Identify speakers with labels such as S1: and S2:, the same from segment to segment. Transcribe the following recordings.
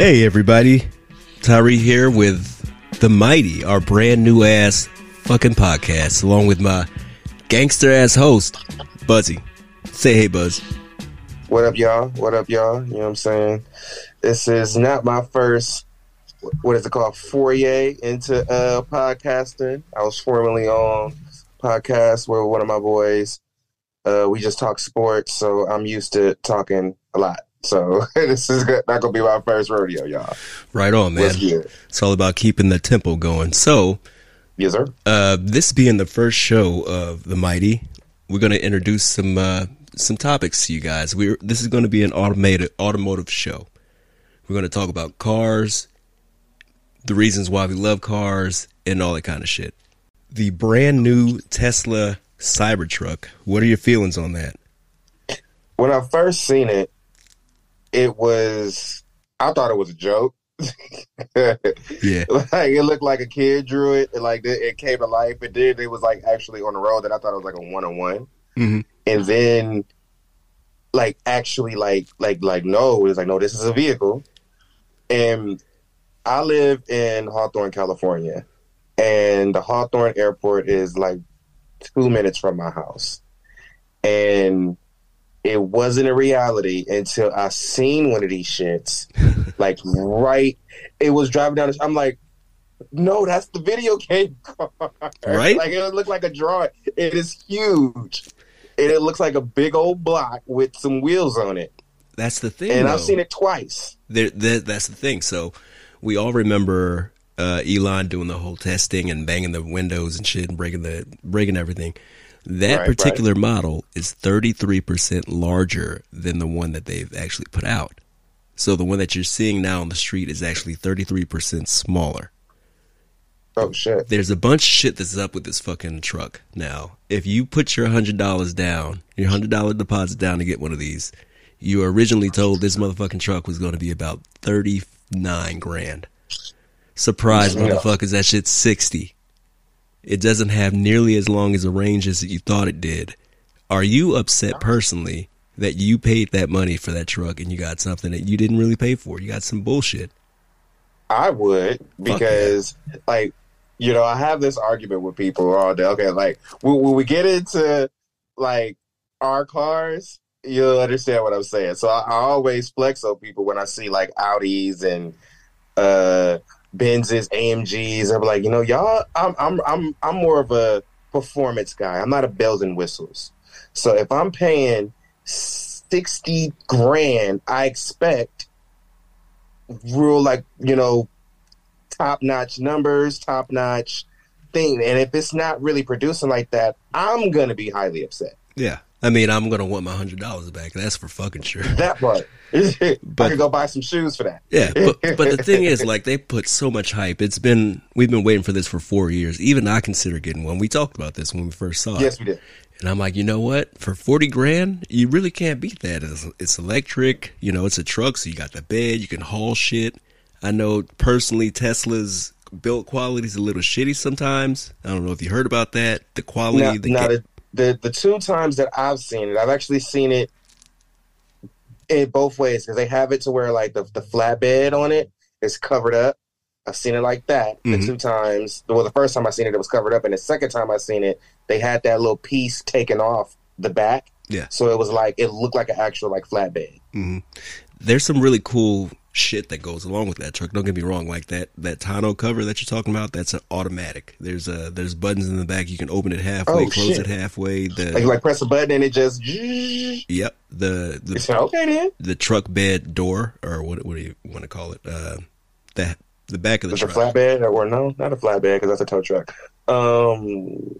S1: Hey everybody, Tyree here with the Mighty, our brand new ass fucking podcast, along with my gangster ass host, Buzzy. Say hey, Buzz.
S2: What up, y'all? What up, y'all? You know what I'm saying? This is not my first, what is it called, foyer into uh, podcasting. I was formerly on podcast with one of my boys. Uh, we just talk sports, so I'm used to talking a lot. So this is not gonna be my first rodeo, y'all.
S1: Right on, man. It's all about keeping the tempo going. So,
S2: Yes, sir.
S1: uh, this being the first show of the Mighty, we're going to introduce some uh, some topics to you guys. We're this is going to be an automated automotive show. We're going to talk about cars, the reasons why we love cars, and all that kind of shit. The brand new Tesla Cybertruck. What are your feelings on that?
S2: When I first seen it, it was I thought it was a joke.
S1: Yeah,
S2: like it looked like a kid drew it, and like it, came to life. It did. It was like actually on the road that I thought it was like a one on one, and then like actually like like like no, it was like no, this is a vehicle, and I live in Hawthorne, California, and the Hawthorne Airport is like two minutes from my house, and it wasn't a reality until I seen one of these shits, like right. It was driving down. The, I'm like, no, that's the video game car,
S1: Right?
S2: Like it looked like a drawing. It is huge, and it looks like a big old block with some wheels on it.
S1: that's the thing.
S2: And
S1: though.
S2: I've seen it twice.
S1: there, there, that's the thing. So we all remember uh, Elon doing the whole testing and banging the windows and shit and breaking the breaking everything. That
S2: Right,
S1: particular model is 33% larger than the one that they've actually put out. So the one that you're seeing now on the street is actually 33% smaller.
S2: Oh shit!
S1: There's a bunch of shit that's up with this fucking truck now. If you put your $100 down, your $100 deposit down to get one of these, you were originally told this motherfucking truck was going to be about 39 grand. Surprise,
S2: Yeah.
S1: motherfuckers, that shit's 60. It doesn't have nearly as long as a range as you thought it did. Are you upset personally that you paid that money for that truck and you got something that you didn't really pay for? You got some bullshit.
S2: I would because, like, you know, I have this argument with people all day. Okay, like when, when we get into like our cars, you'll understand what I'm saying. So I, I always flex on people when I see like Audis and uh Benzes, AMGs. I'm like, you know, y'all, I'm I'm I'm I'm more of a performance guy. I'm not a bells and whistles. So if I'm paying sixty grand, I expect real like you know top notch numbers, top notch thing. And if it's not really producing like that, I'm gonna be highly upset.
S1: Yeah. I mean, I'm going to want my $100 back. That's for fucking sure.
S2: That part. I
S1: But-
S2: could go buy some shoes for that.
S1: Yeah, but, but the thing is, like, they put so much hype. It's been we've been waiting for this for four years. Even I consider getting one. We talked about this when we first saw it,
S2: Yes, we did.
S1: and I'm like, you know what? For forty grand, you really can't beat that. It's, it's electric. You know, it's a truck, so you got the bed. You can haul shit. I know personally, Tesla's build quality is a little shitty sometimes. I don't know if you heard about that. The quality,
S2: Now,
S1: the
S2: now the, the the two times that I've seen it, I've actually seen it in both ways because they have it to where like the the flatbed on it is covered up. I've seen it like that
S1: Mhm.
S2: the two times. Well, the first time I seen it, it was covered up, and the second time I seen it, they had that little piece taken off the back.
S1: Yeah.
S2: So it was like it looked like an actual like flatbed.
S1: Mhm. There's some really cool shit that goes along with that truck. Don't get me wrong, like that that tonneau cover that you're talking about, that's an automatic. There's uh there's buttons in the back. You can open it halfway,
S2: Oh,
S1: close
S2: shit.
S1: it halfway. The
S2: Like you like press a button and it just.
S1: Yep, the the
S2: like, okay then.
S1: the truck bed door or what what do you want to call it? Uh, the the back of the
S2: a
S1: truck.
S2: flatbed, or no, not a flatbed because that's a tow truck. Um,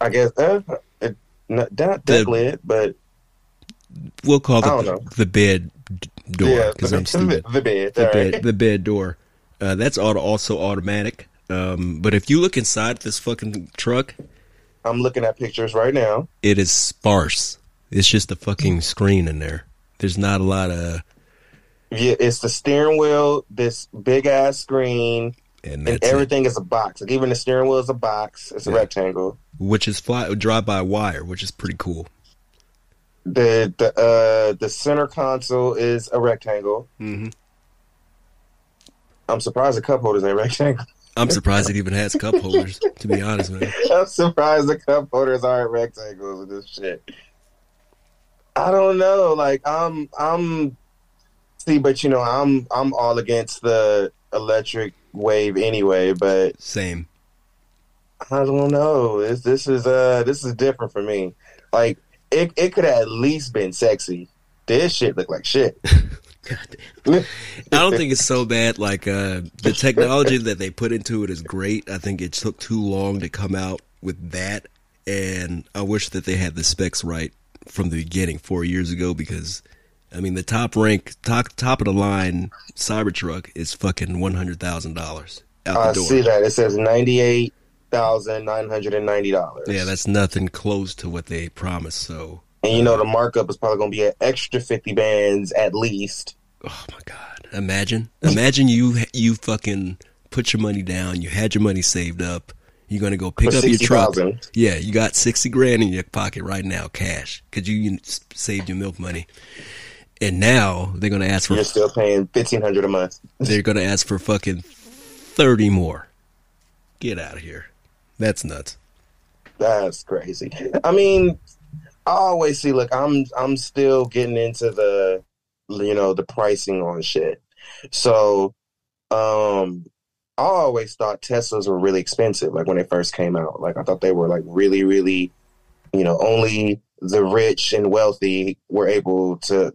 S2: I guess uh, it, not, not
S1: The-
S2: deck lid, but
S1: We'll call it the,
S2: know.
S1: the bed door
S2: yeah, the,
S1: I'm stupid.
S2: the, the bed.
S1: the bed
S2: right.
S1: the bed door. Uh, that's auto, also automatic. Um, but if you look inside this fucking truck,
S2: I'm looking at pictures right now.
S1: it is sparse. It's just a fucking screen in there. There's not a lot of,
S2: Yeah, it's the steering wheel, this big ass screen,
S1: and
S2: and everything is a box. Like even the steering wheel is a box. It's a
S1: Yeah.
S2: rectangle.
S1: which is fly drive by wire, which is pretty cool.
S2: The the uh the center console is a rectangle.
S1: Mm-hmm.
S2: I'm surprised the cup holders ain't rectangle.
S1: I'm surprised it even has cup holders. To be honest, man.
S2: I'm surprised the cup holders aren't rectangles with this shit. I don't know. Like I'm, I'm. See, but you know, I'm, I'm all against the electric wave anyway. But
S1: Same.
S2: I don't know. This, this is, uh, this is different for me. Like it, it could have at least been sexy. This shit looked like shit.
S1: I don't think it's so bad. Like uh, the technology that they put into it is great. I think it took too long to come out with that, and I wish that they had the specs right from the beginning four years ago. Because I mean, the top rank, top top of the line Cybertruck is fucking one hundred thousand dollars out the
S2: I see that. It says ninety eight thousand nine hundred and ninety dollars.
S1: Yeah, that's nothing close to what they promised. So,
S2: and you know the markup is probably gonna be an extra fifty bands at least.
S1: oh my god, imagine, imagine you you fucking put your money down. You had your money saved up. You're gonna go pick
S2: For
S1: up your truck.
S2: 60,000.
S1: Yeah, you got sixty grand in your pocket right now, cash, because you, you saved your milk money. And now they're gonna ask for
S2: You're still paying fifteen hundred a month.
S1: they're gonna ask for fucking thirty more. Get out of here. That's nuts.
S2: That's crazy. I mean, I always see. Look, I'm I'm still getting into the you know the pricing on shit. So, um, I always thought Teslas were really expensive. Like when they first came out, like I thought they were like really, really, you know, only the rich and wealthy were able to,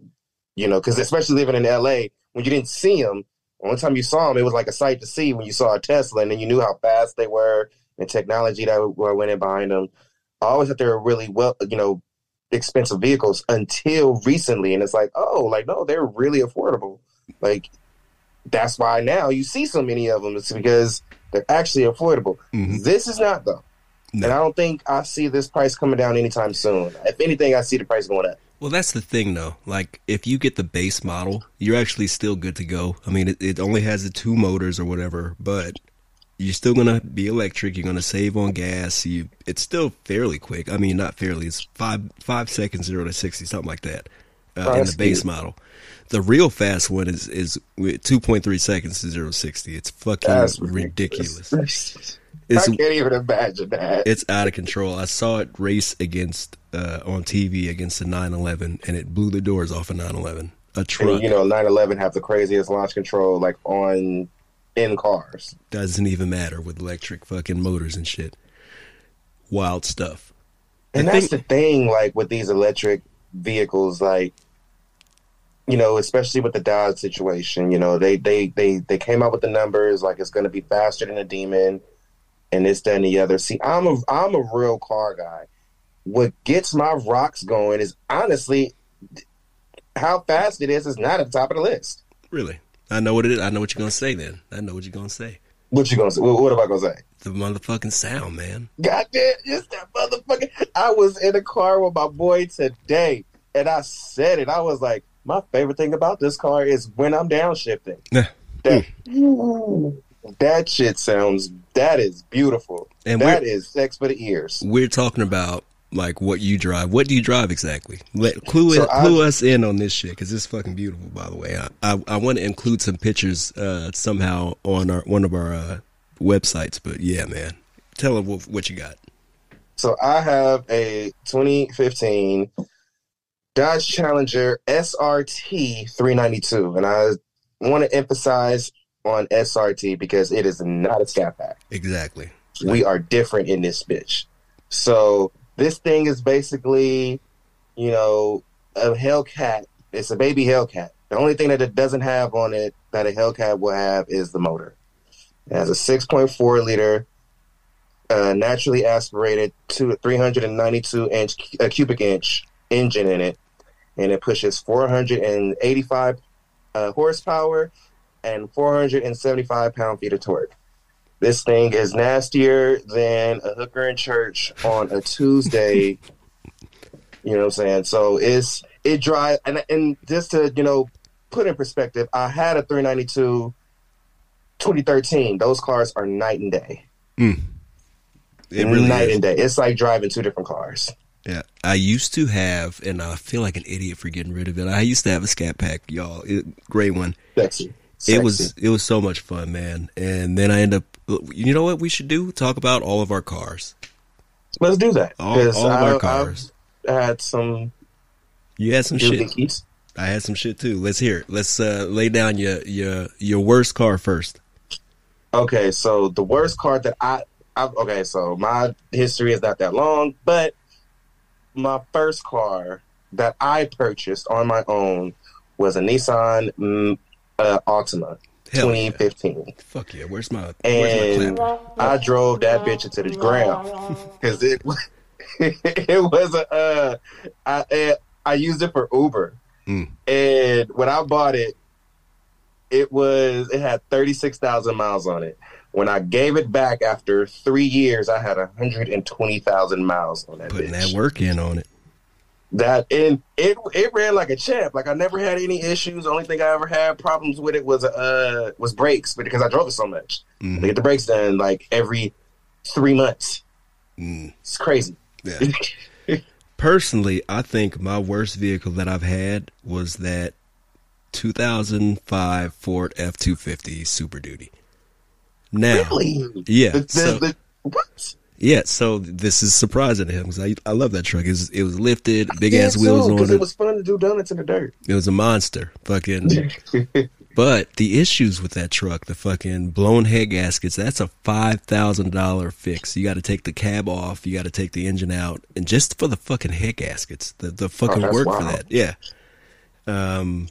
S2: you know, because especially living in LA, when you didn't see them, only time you saw them, it was like a sight to see when you saw a Tesla, and then you knew how fast they were and technology that were went in behind them. I always thought they were really well, you know, expensive vehicles until recently, and it's like, oh, like no, they're really affordable. Like that's why now you see so many of them. It's because they're actually affordable.
S1: Mhm.
S2: This is not though,
S1: No.
S2: and I don't think I see this price coming down anytime soon. If anything, I see the price going up.
S1: Well, that's the thing, though. Like, if you get the base model, you're actually still good to go. I mean, it, it only has the two motors or whatever, but you're still gonna be electric. You're gonna save on gas. You, it's still fairly quick. I mean, not fairly. It's five five seconds, zero to sixty, something like that, uh, in the base model. The real fast one is is two point three seconds to zero to sixty. It's fucking
S2: That's
S1: ridiculous.
S2: ridiculous.
S1: It's
S2: I can't even imagine that.
S1: it's out of control. I saw it race against uh, on TV against the 911, and it blew the doors off a 911. A truck
S2: And, you know, 911 have the craziest launch control like on in cars.
S1: doesn't even matter with electric fucking motors and shit. Wild stuff.
S2: And
S1: I
S2: that's
S1: think-
S2: the thing, like with these electric vehicles, like you know, especially with the Dodge situation, you know, they they they they came out with the numbers like it's going to be faster than a demon, and this, that, and the other. See, I'm a I'm a real car guy. What gets my rocks going is honestly how fast it is is not at the top of the list.
S1: Really, I know what it is. I know what you're gonna say. Then I know what you're gonna say.
S2: What you gonna say? What, what am I gonna say?
S1: The motherfucking sound, man.
S2: God damn, it's that motherfucker. I was in a car with my boy today, and I said it. I was like, my favorite thing about this car is when I'm downshifting.
S1: Yeah.
S2: That, mm. that shit sounds, that is beautiful.
S1: And
S2: that is sex for the ears.
S1: we're talking about like what you drive. What do you drive exactly? Let clue
S2: So I-
S1: clue us in on this shit because it's fucking beautiful. By the way, I I, I want to include some pictures uh, somehow on our one of our uh, websites. But yeah, man, tell them what, what you got.
S2: So I have a 2015 Dodge Challenger SRT 392, and I want to emphasize on SRT because it is not a scat pack.
S1: Exactly.
S2: we are different in this bitch. So this thing is basically, you know, a Hellcat. It's a baby Hellcat. The only thing that it doesn't have on it that a Hellcat will have is the motor. It has a 6.4 liter, uh, naturally aspirated to 392 inch uh, cubic inch engine in it, and it pushes 485 uh, horsepower and 475 pound feet of torque. This thing is nastier than a hooker in church on a Tuesday. you know what I'm saying? So it's it drives and and just to you know put in perspective, I had a 392 2013. Those cars are night and day. Hmm.
S1: It really
S2: night
S1: is.
S2: and day. It's like driving two different cars.
S1: Yeah, I used to have, and I feel like an idiot for getting rid of it. I used to have a Scat Pack, y'all, it, gray one,
S2: Sexy.
S1: It was it was so much fun, man. And then I end up. You know what we should do? Talk about all of our cars.
S2: Let's do that.
S1: All, all of
S2: I,
S1: our cars.
S2: I had some.
S1: You had some shit. I had some shit too. Let's hear it. Let's uh, lay down your your your worst car first.
S2: Okay, so the worst car that I, I okay, so my history is not that long, but my first car that I purchased on my own was a Nissan uh, Altima.
S1: Hell yeah.
S2: 2015.
S1: Fuck yeah! Where's my where's my
S2: And
S1: clap?
S2: I drove that bitch into the ground because it it was a uh, I uh, I used it for Uber,
S1: Mm.
S2: and when I bought it, it was it had thirty six thousand miles on it. When I gave it back after three years, I had hundred and twenty thousand miles on that
S1: Putting
S2: bitch.
S1: that work in on it.
S2: That and it it ran like a champ. Like I never had any issues. The only thing I ever had problems with it was uh was brakes because I drove it so much.
S1: Mhm.
S2: I get the brakes done like every three months.
S1: Mm.
S2: It's crazy.
S1: Yeah. Personally, I think my worst vehicle that I've had was that 2005 Ford F250 Super Duty. Now,
S2: really?
S1: yeah,
S2: The, the,
S1: so-
S2: the, what?
S1: Yeah, so this is surprising to him because I, I love that truck. It was, it was lifted, big ass
S2: Yeah,
S1: wheels on it.
S2: it was fun to do donuts in the dirt.
S1: It was a monster. Fucking. but the issues with that truck, the fucking blown head gaskets, that's a five thousand dollar fix. You got to take the cab off. You got to take the engine out, and just for the fucking head gaskets, the the fucking
S2: Oh,
S1: work for that. Yeah. Um,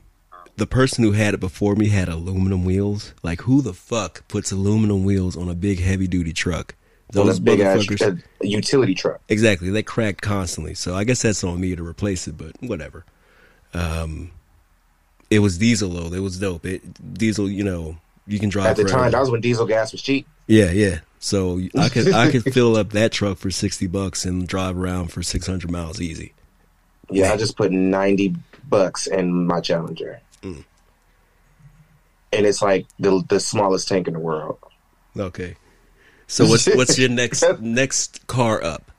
S1: the person who had it before me had aluminum wheels. Like, who the fuck puts aluminum wheels on a big heavy duty truck? Those
S2: big ass uh, utility truck.
S1: Exactly. They cracked constantly. So I guess that's on me to replace it, but whatever. Um, it was diesel though. It was dope. It diesel, you know, you can drive
S2: At the
S1: forever.
S2: time, that was when diesel gas was cheap.
S1: yeah, yeah. So I could I could fill up that truck for sixty bucks and drive around for six hundred miles easy.
S2: Yeah, I just put ninety bucks in my Challenger,
S1: Mm.
S2: and it's like the the smallest tank in the world.
S1: Okay. So what's what's your next next car up?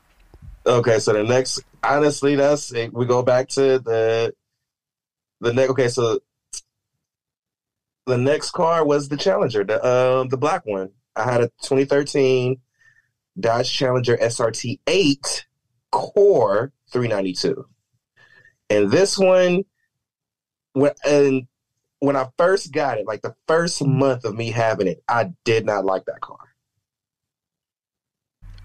S2: Okay, so the next, honestly, that's we go back to the the next. Okay, so the next car was the Challenger, the um the black one. I had a 2013 Dodge Challenger SRT 8 Core 392, and this one when and when I first got it, like the first month of me having it, I did not like that car.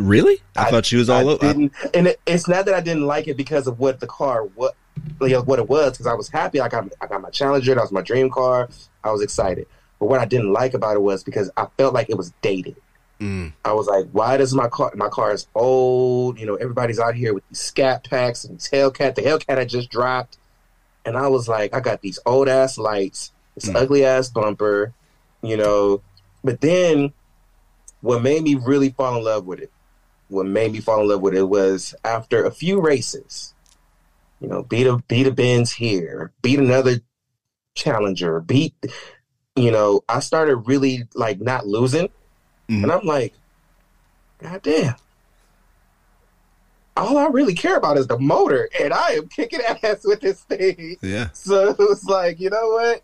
S1: Really? I, thought she was all
S2: I
S1: over.
S2: Didn't, and it, it's not that I didn't like it because of what the car what you know, what it was because I was happy. I got I got my Challenger. That was my dream car. I was excited. But what I didn't like about it was because I felt like it was dated.
S1: Mm,
S2: I was like, why does my car my car is old? You know, everybody's out here with these scat packs and these Hellcat. The Hellcat I just dropped, and I was like, I got these old ass lights, this
S1: Mm.
S2: ugly ass bumper, you know. But then, what made me really fall in love with it, what made me fall in love with it was after a few races, you know, beat a beat a Benz here, beat another Challenger, beat, you know, I started really like not losing.
S1: Mhm.
S2: And I'm like, God damn. All I really care about is the motor, and I am kicking ass with this thing.
S1: yeah.
S2: So it was like, you know what?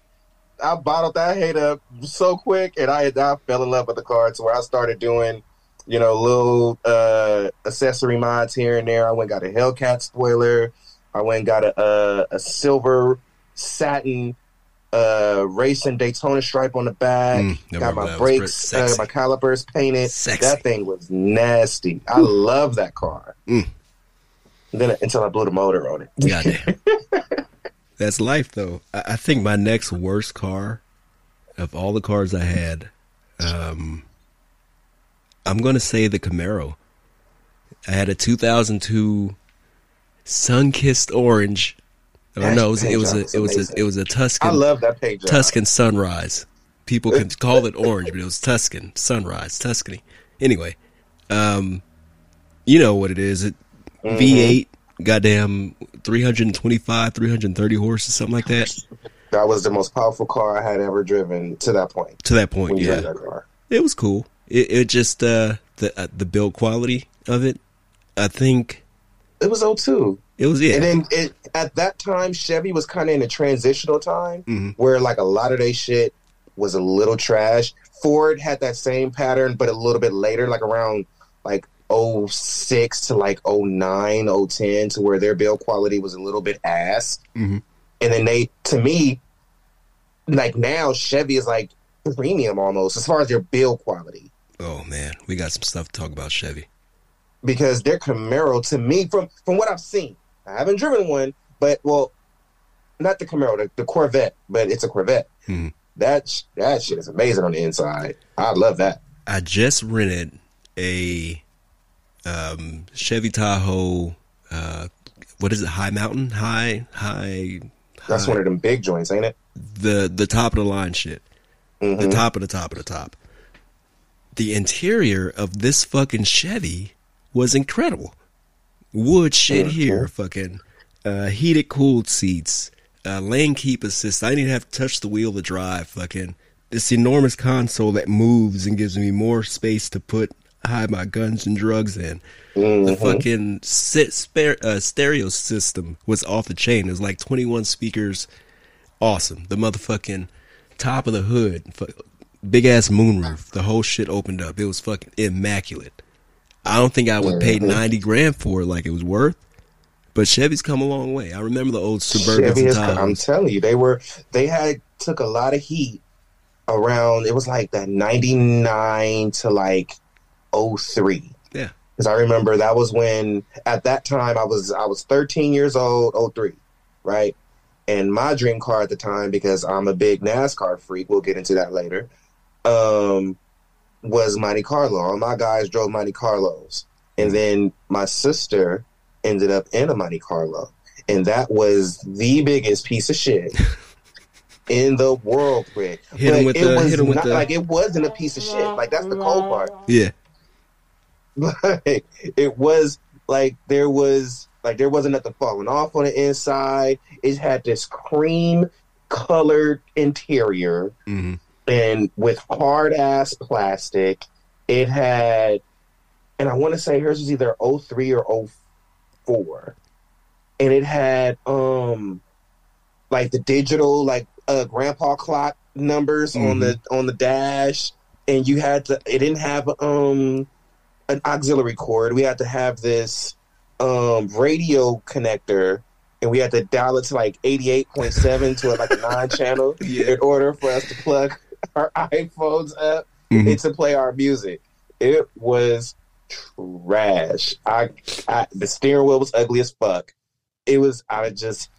S2: I bottled that hate up so quick, and I, I fell in love with the car to where I started doing, you know, little uh, accessory mods here and there. I went and got a Hellcat spoiler. I went and got a, a, a silver satin uh, racing Daytona stripe on the back.
S1: Mm,
S2: got my
S1: that. It was
S2: brakes, uh, my calipers painted.
S1: Sexy.
S2: That thing was nasty. I love that car.
S1: Mm.
S2: Then until I blew the motor on it.
S1: Goddamn. That's life, though. I, I think my next worst car, of all the cars I had, um, I'm gonna say the Camaro. I had a 2002 sun-kissed orange. Oh
S2: That
S1: no, it was, it was a it was a it was a
S2: I
S1: Tuscan I
S2: love that page. job.
S1: Tuscan sunrise. People can call it orange, but it was Tuscan sunrise, Tuscany. Anyway, um, you know what it is? It
S2: Mm-hmm.
S1: V8, goddamn, 325, 330 horses, something like that.
S2: That was the most powerful car I had ever driven to that point.
S1: To that point,
S2: When
S1: yeah,
S2: that car.
S1: it was cool. It, it just uh, the uh, the build quality of it. I think
S2: It was 02.
S1: it was yeah.
S2: And then it at that time, Chevy was kind of in a transitional time
S1: Mhm.
S2: where like a lot of their shit was a little trash. Ford had that same pattern, but a little bit later, like around like 06 to like 09, 010, to where their build quality was a little bit ass.
S1: Mhm.
S2: And then they, to me, like now Chevy is like premium almost as far as their build quality
S1: Oh man, we got some stuff to talk about Chevy.
S2: because their Camaro to me from from what I've seen, I haven't driven one, but well, not the Camaro, the, the Corvette, but it's a Corvette.
S1: Mhm.
S2: That that shit is amazing on the inside. I love that.
S1: I just rented a um, Chevy Tahoe. Uh, what is it? High Mountain, high, high.
S2: That's
S1: high-
S2: one of them big joints, ain't it?
S1: the the top of the line shit. The
S2: Mhm.
S1: top of the top of the top. The interior of this fucking Chevy was incredible. Wood shit
S2: Mhm.
S1: here, fucking uh, heated cooled seats, uh, lane keep assist. I didn't even have to touch the wheel to drive. Fucking this enormous console that moves and gives me more space to put hide my guns and drugs in. The
S2: Mhm.
S1: fucking sit, spare, uh, stereo system was off the chain. It was like 21 speakers. Awesome. The motherfucking top of the hood, big ass moonroof. The whole shit opened up. It was fucking immaculate. I don't think I would pay. 90 grand for it like it was worth. But Chevy's come a long way. I remember the old
S2: Suburban. I'm telling you, they were they had took a lot of heat around. It was like that '99 to like 03.
S1: Yeah.
S2: because I remember that was when at that time I was I was 13 years old, 03, right? And my dream car at the time, because I'm a big NASCAR freak, we'll get into that later, um, was Monte Carlo. All my guys drove Monte Carlos, and then my sister ended up in a Monte Carlo, and that was the biggest piece of shit. In the world, Rick.
S1: Hit 'em
S2: But
S1: with
S2: it
S1: the-
S2: was
S1: hit 'em with
S2: not,
S1: the-
S2: like it wasn't a piece of shit. Like that's the cold part
S1: Yeah.
S2: like it was like there was like there wasn't nothing falling off on the inside. It had this cream colored interior
S1: hmm
S2: and with hard ass plastic. It had and I want to say hers was either 03 or 04. And it had um like the digital like uh grandpa clock numbers on the on the dash and you had to it didn't have um an auxiliary cord. We had to have this um radio connector and we had to dial it to like 88.7 to like a nine channel
S1: Yeah.
S2: in order for us to plug our iPhones up
S1: Mhm.
S2: and to play our music. It was trash. I, I the steering wheel was ugly as fuck. It was I just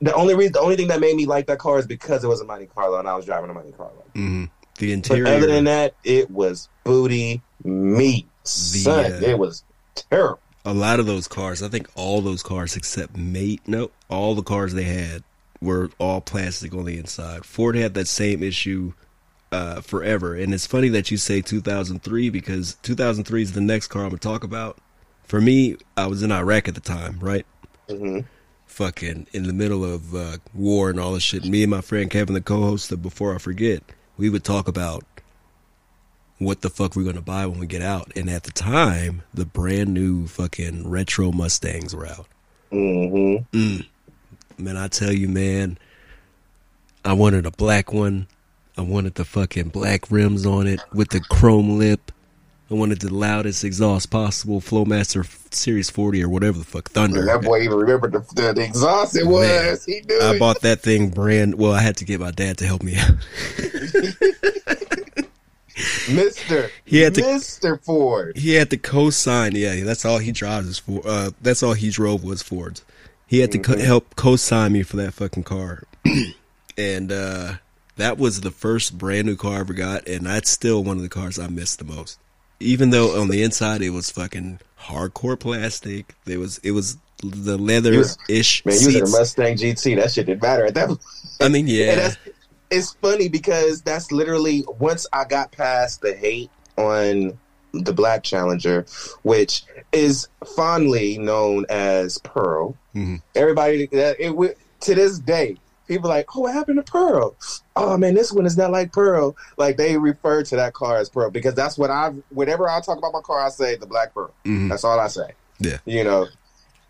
S2: the only reason the only thing that made me like that car is because it was a Monte Carlo and I was driving a Monte Carlo.
S1: hmm The
S2: But
S1: interior.
S2: other than that, it was booty meat. Son,
S1: uh,
S2: it was terrible.
S1: a lot of those cars, I think all those cars except Mate, no, all the cars they had were all plastic on the inside. Ford had that same issue uh, forever, and it's funny that you say 2003 because 2003 is the next car I'm gonna talk about. For me, I was in Iraq at the time, right?
S2: hmm
S1: Fucking in the middle of uh, war and all this shit. Me and my friend Kevin, the co-host of Before I Forget, we would talk about what the fuck we're gonna buy when we get out. And at the time, the brand new fucking retro Mustangs were out.
S2: hmm
S1: Man, I tell you, man, I wanted a black one. I wanted the fucking black rims on it with the chrome lip. I wanted the loudest exhaust possible, Flowmaster Series 40 or whatever the fuck, Thunder.
S2: That boy even remembered the, the, the exhaust it
S1: Man,
S2: was. he knew
S1: I
S2: it.
S1: bought that thing brand. Well, I had to get my dad to help me out.
S2: Mister.
S1: He had to-
S2: Mister Ford.
S1: He had to co-sign. Yeah, that's all he drives is for. Uh, that's all he drove was Fords. He had to co- help co-sign me for that fucking car, and uh, that was the first brand new car I ever got, and that's still one of the cars I miss the most. Even though on the inside it was fucking hardcore plastic, there was it was the leather ish
S2: Man, you was in a. Mustang GT. That shit didn't matter at that point.
S1: I mean, yeah,
S2: it's funny because that's literally once I got past the hate on the Black Challenger, which is fondly known as Pearl.
S1: Mhm.
S2: Everybody that it to this day, people like, oh, what happened to Pearl? Oh man, this one is not like Pearl. Like they refer to that car as Pearl because that's what I. Whenever I talk about my car, I say the Black Pearl.
S1: Mhm.
S2: That's all I say.
S1: Yeah.
S2: You know.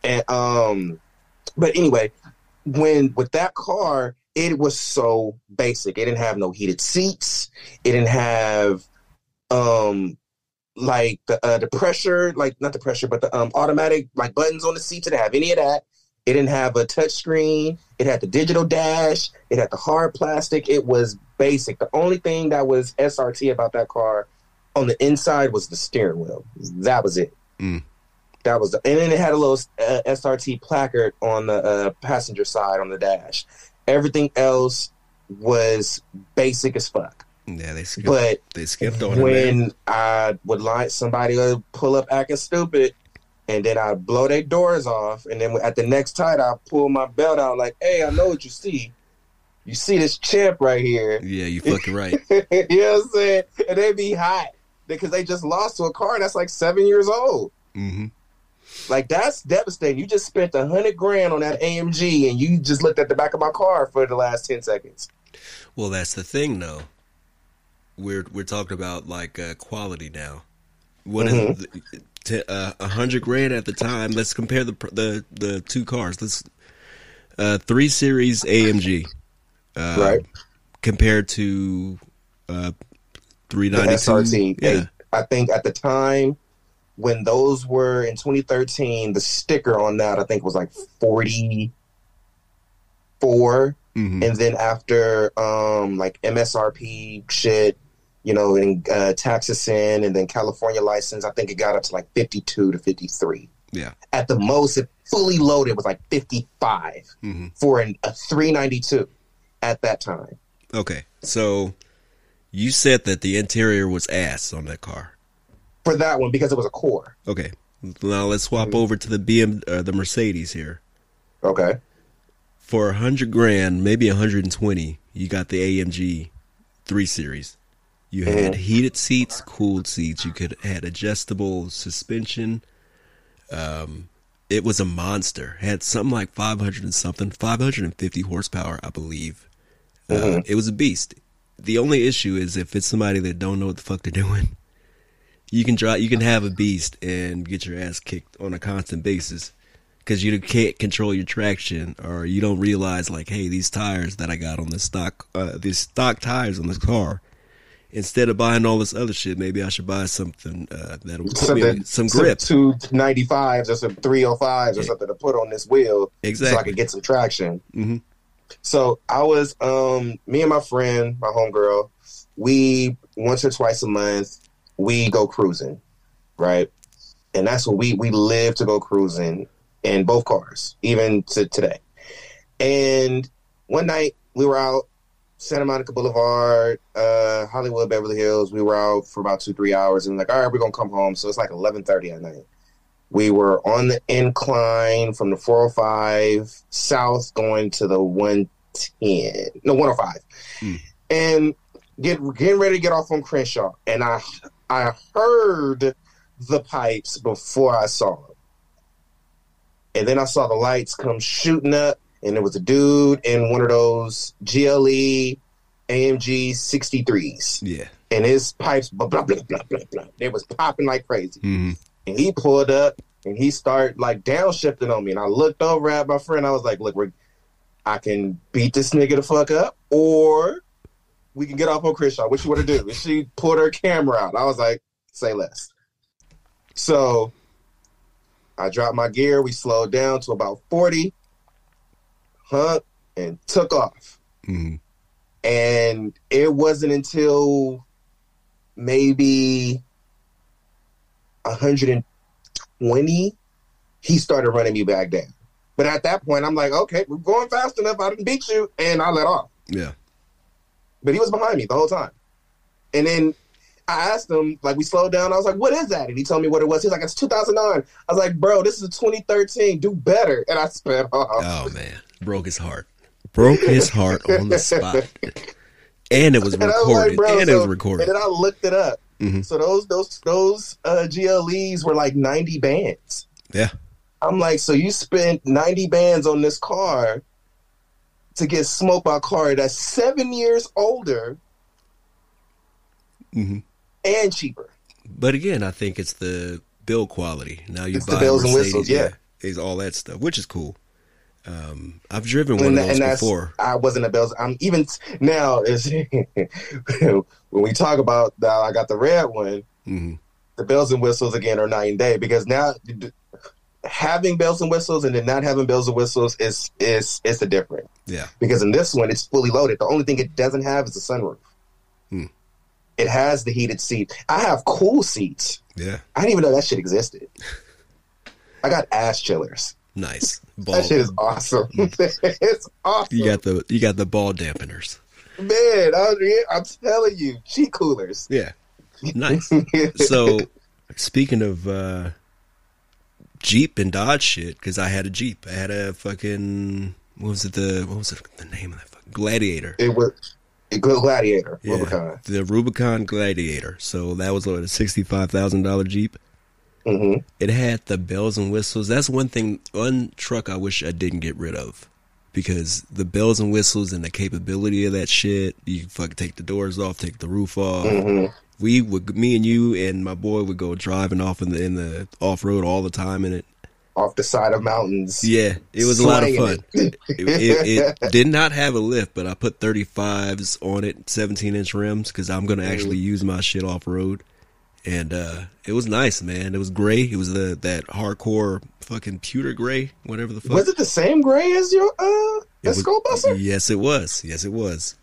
S2: And um but anyway, when with that car, it was so basic. It didn't have no heated seats. It didn't have um like the uh, the pressure, like not the pressure, but the um automatic like buttons on the seats. It didn't have any of that. It didn't have a touch screen. It had the digital dash. It had the hard plastic. It was basic. The only thing that was SRT about that car on the inside was the steering wheel. That was it.
S1: Mm.
S2: That was the, and then it had a little uh, SRT placard on the uh, passenger side on the dash. Everything else was basic as fuck.
S1: Yeah, they skipped.
S2: But
S1: they skipped on it.
S2: when. I would like somebody to pull up acting stupid, and then I blow their doors off, and then at the next tide I pull my belt out like, "Hey, I know what you see. You see this champ right here."
S1: Yeah, you fucking right.
S2: you know what I'm saying? And they be hot because they just lost to a car that's like seven years old.
S1: hmm
S2: Like that's devastating. You just spent a hundred grand on that AMG, and you just looked at the back of my car for the last ten seconds.
S1: Well, that's the thing, though. We're we're talking about like uh, quality now. What is
S2: Mhm.
S1: the- to, uh, a hundred grand at the time? Let's compare the the the two cars. Let's uh, three series AMG, uh,
S2: Right.
S1: compared to uh, three ninety two. Yeah,
S2: Hey, I think at the time when those were in 2013, the sticker on that I think was like 44,
S1: hmm
S2: and then after um like MSRP shit, you know, in uh, taxes in, and then California license, I think it got up to like 52 to 53.
S1: Yeah.
S2: At the most, it fully loaded was like 55
S1: hmm
S2: for an, a 392 at that time.
S1: Okay, so you said that the interior was ass on that car.
S2: For that one, because it was a core.
S1: Okay, now let's swap
S2: Mm-hmm.
S1: over to the BM, uh, the Mercedes here.
S2: Okay.
S1: for a hundred grand, maybe a hundred and twenty, you got the AMG three series. You had
S2: Mhm.
S1: heated seats, cooled seats. You could had adjustable suspension. Um, it was a monster. Had something like five hundred and something, five hundred and fifty horsepower, I believe. Uh,
S2: Mhm.
S1: it was a beast. The only issue is if it's somebody that don't know what the fuck they're doing, you can drive, you can have a beast and get your ass kicked on a constant basis because you can't control your traction or you don't realize like, hey, these tires that I got on the stock, uh, these stock tires on this car. Instead of buying all this other shit, maybe I should buy something uh, that'll put me on some grip.
S2: Some 295s or some 305s or something to put on this wheel so I
S1: Exactly.
S2: could get some traction.
S1: hmm
S2: So I was, um, me and my friend, my homegirl, we once or twice a month we go cruising, right? And that's what we we live to go cruising in both cars, even to today. And one night we were out Santa Monica Boulevard, uh, Hollywood, Beverly Hills. We were out for about two, three hours, and like, all right, we're gonna come home. So it's like eleven thirty at night. We were on the incline from the 405 south going to the 110, no 105,
S1: Hmm.
S2: and get getting ready to get off on Crenshaw. And I I heard the pipes before I saw them, and then I saw the lights come shooting up, and it was a dude in one of those GLE AMG 63s.
S1: Yeah.
S2: And his pipes, blah, blah, blah, blah, blah, blah. They was popping like crazy.
S1: Mm-hmm.
S2: And he pulled up and he started like downshifting on me. And I looked over at my friend. I was like, look, we're, I can beat this nigga the fuck up or we can get off on Crenshaw. What you want to do? And she pulled her camera out. I was like, say less. So I dropped my gear. We slowed down to about 40. Hunk and took off.
S1: Mm-hmm.
S2: And it wasn't until maybe 120 he started running me back down. But at that point, I'm like, okay, we're going fast enough. I didn't beat you, and I let off.
S1: Yeah.
S2: But he was behind me the whole time. And then I asked him, like, we slowed down. I was like, what is that? And he told me what it was. He's like, it's 2009. I was like, bro, this is 2013. Do better. And I sped off.
S1: Oh, man broke his heart. Broke his heart on the spot. And it was
S2: And
S1: recorded.
S2: like, bro,
S1: and it was recorded.
S2: And then I looked it up.
S1: Mhm.
S2: So those those those uh, GLEs were like 90 bands.
S1: Yeah.
S2: I'm like, so you spent 90 bands on this car to get smoked by a car that's seven years older
S1: hmm
S2: and cheaper.
S1: But again, I think it's the build quality. Now you
S2: It's the
S1: buy a
S2: bells and
S1: Mercedes,
S2: whistles, yeah.
S1: it's all that stuff, which is cool. Um, I've driven one and, of those before.
S2: I wasn't a Bells. I'm even now. Is when we talk about that, I got the red one. Mm-hmm. The bells and whistles again are night and day because now having bells and whistles and then not having bells and whistles is is is a different.
S1: Yeah.
S2: Because in this one, it's fully loaded. The only thing it doesn't have is a sunroof. Hmm. It has the heated seat. I have cool seats.
S1: Yeah.
S2: I didn't even know that shit existed. I got ass chillers.
S1: Nice.
S2: Ball. That shit is awesome. it's awesome.
S1: You got the you got the ball dampeners.
S2: Man, I'm, I'm telling you, cheek coolers.
S1: Yeah. Nice. so, speaking of uh, Jeep and Dodge shit, because I had a Jeep. I had a fucking what was it the what was it the name of that fucking Gladiator?
S2: It was Gladiator,
S1: yeah, Rubicon. The Rubicon Gladiator. So that was what a sixty five thousand dollar Jeep. Mm-hmm. It had the bells and whistles. That's one thing, one truck I wish I didn't get rid of because the bells and whistles and the capability of that shit. You can fucking take the doors off, take the roof off. Mm-hmm. We would, me and you and my boy would go driving off in the in the off road all the time in it.
S2: Off the side of mountains.
S1: Yeah, it was a lot of fun. It. It, it, it, did not have a lift, but I put 35s on it, 17 inch rims, because I'm going to actually mm-hmm. use my shit off road and uh, it was nice, man. It was gray. It was the that hardcore fucking pewter gray, whatever the fuck.
S2: Was it the same gray as your uh as Skullbuster?
S1: Yes, it was. Yes, it was.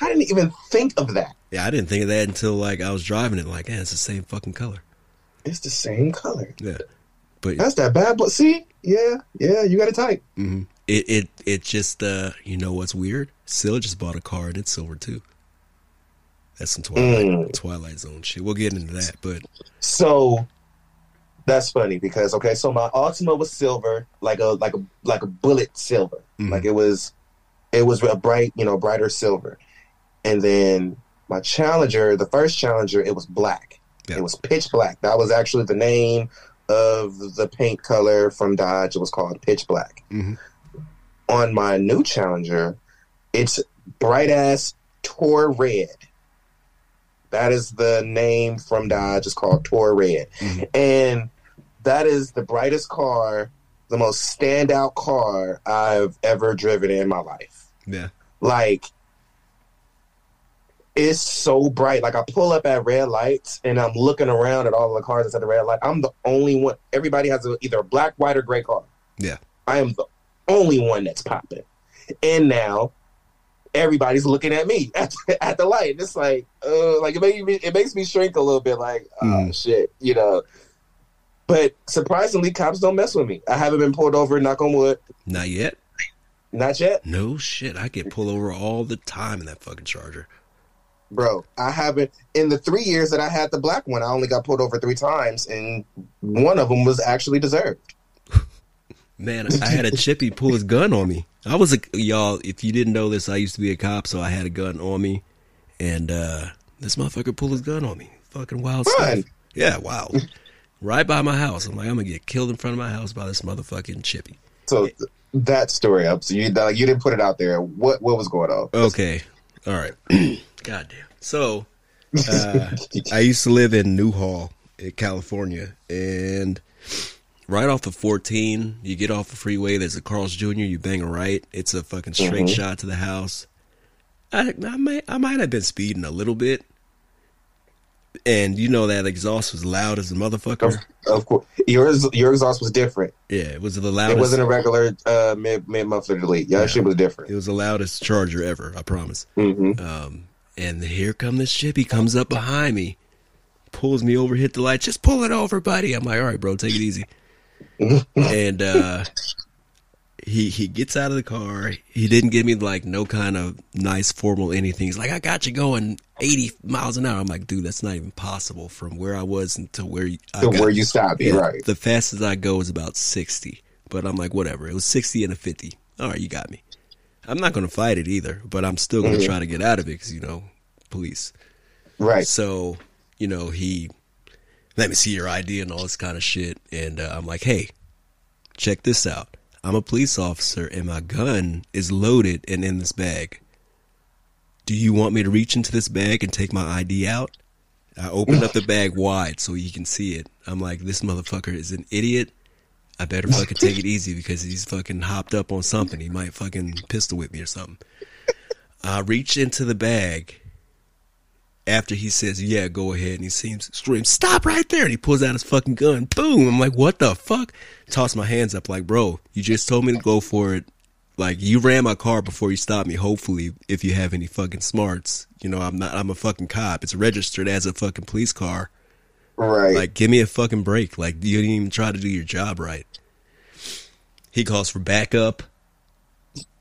S2: I didn't even think of that.
S1: Yeah, I didn't think of that until like I was driving it. Like, yeah, it's the same fucking color.
S2: It's the same color.
S1: Yeah, but
S2: that's that bad. But see, yeah, yeah, you got it tight.
S1: Mm-hmm. It it it just uh, you know what's weird? Sil just bought a car and it's silver too. That's some Twilight mm. Twilight Zone shit. We'll get into that, but
S2: so that's funny because okay, so my Altima was silver, like a like a like a bullet silver, mm-hmm. like it was it was a bright, you know, brighter silver, and then my Challenger, the first Challenger, it was black. Yeah. It was pitch black. That was actually the name of the paint color from Dodge. It was called pitch black. Mm-hmm. On my new Challenger, it's bright ass Tor Red. That is the name from Dodge. It's called Tor Red. Mm-hmm. And that is the brightest car, the most standout car I've ever driven in my life.
S1: Yeah.
S2: Like, it's so bright. Like, I pull up at red lights and I'm looking around at all the cars that's at the red light. I'm the only one. Everybody has a, either a black, white, or gray car.
S1: Yeah.
S2: I am the only one that's popping. And now everybody's looking at me at, at the light. It's like, uh, like it makes me, it makes me shrink a little bit. Like, oh mm. shit, you know. But surprisingly, cops don't mess with me. I haven't been pulled over. Knock on wood.
S1: Not yet.
S2: Not yet.
S1: No shit. I get pulled over all the time in that fucking Charger.
S2: Bro, I haven't. In the three years that I had the black one, I only got pulled over three times, and one of them was actually deserved.
S1: Man, I had a chippy pull his gun on me. I was a y'all. If you didn't know this, I used to be a cop, so I had a gun on me, and uh this motherfucker pulled his gun on me. Fucking wild Fun. stuff. Yeah, wow. right by my house. I'm like, I'm gonna get killed in front of my house by this motherfucking chippy.
S2: So th- that story up. So you like you didn't put it out there. What what was going on?
S1: Okay, all right. Goddamn. So uh, I used to live in Newhall, in California, and right off of 14, you get off the freeway. There's a Carl's Jr. You bang a right. It's a fucking straight mm-hmm. shot to the house. I, I might I might have been speeding a little bit, and you know that exhaust was loud as a motherfucker.
S2: Of, of course, yours your exhaust was different.
S1: Yeah, it was the loudest.
S2: It wasn't a regular uh, mid mid muffler delete. Yeah, yeah, shit was different.
S1: It was the loudest charger ever. I promise. Mm-hmm. Um, and here come this ship. He comes up behind me, pulls me over, hit the light. Just pull it over, buddy. I'm like, all right, bro, take it easy and uh, he he gets out of the car. He didn't give me like no kind of nice formal anything. He's like, "I got you going 80 miles an hour." I'm like, "Dude, that's not even possible from where I was until where you,
S2: to got, where you stopped." Yeah, right.
S1: The fastest I go is about 60, but I'm like, whatever. It was 60 and a 50. All right, you got me. I'm not going to fight it either, but I'm still going to mm-hmm. try to get out of it because you know, police.
S2: Right.
S1: So, you know, he let me see your ID and all this kind of shit. And uh, I'm like, hey, check this out. I'm a police officer and my gun is loaded and in this bag. Do you want me to reach into this bag and take my ID out? I opened up the bag wide so you can see it. I'm like, this motherfucker is an idiot. I better fucking take it easy because he's fucking hopped up on something. He might fucking pistol whip me or something. I reach into the bag after he says, "Yeah, go ahead," and he seems screams, "Stop right there!" And he pulls out his fucking gun. Boom! I'm like, "What the fuck?" Toss my hands up, like, "Bro, you just told me to go for it. Like, you ran my car before you stopped me. Hopefully, if you have any fucking smarts, you know, I'm not. I'm a fucking cop. It's registered as a fucking police car.
S2: Right.
S1: Like, give me a fucking break. Like, you didn't even try to do your job right." He calls for backup,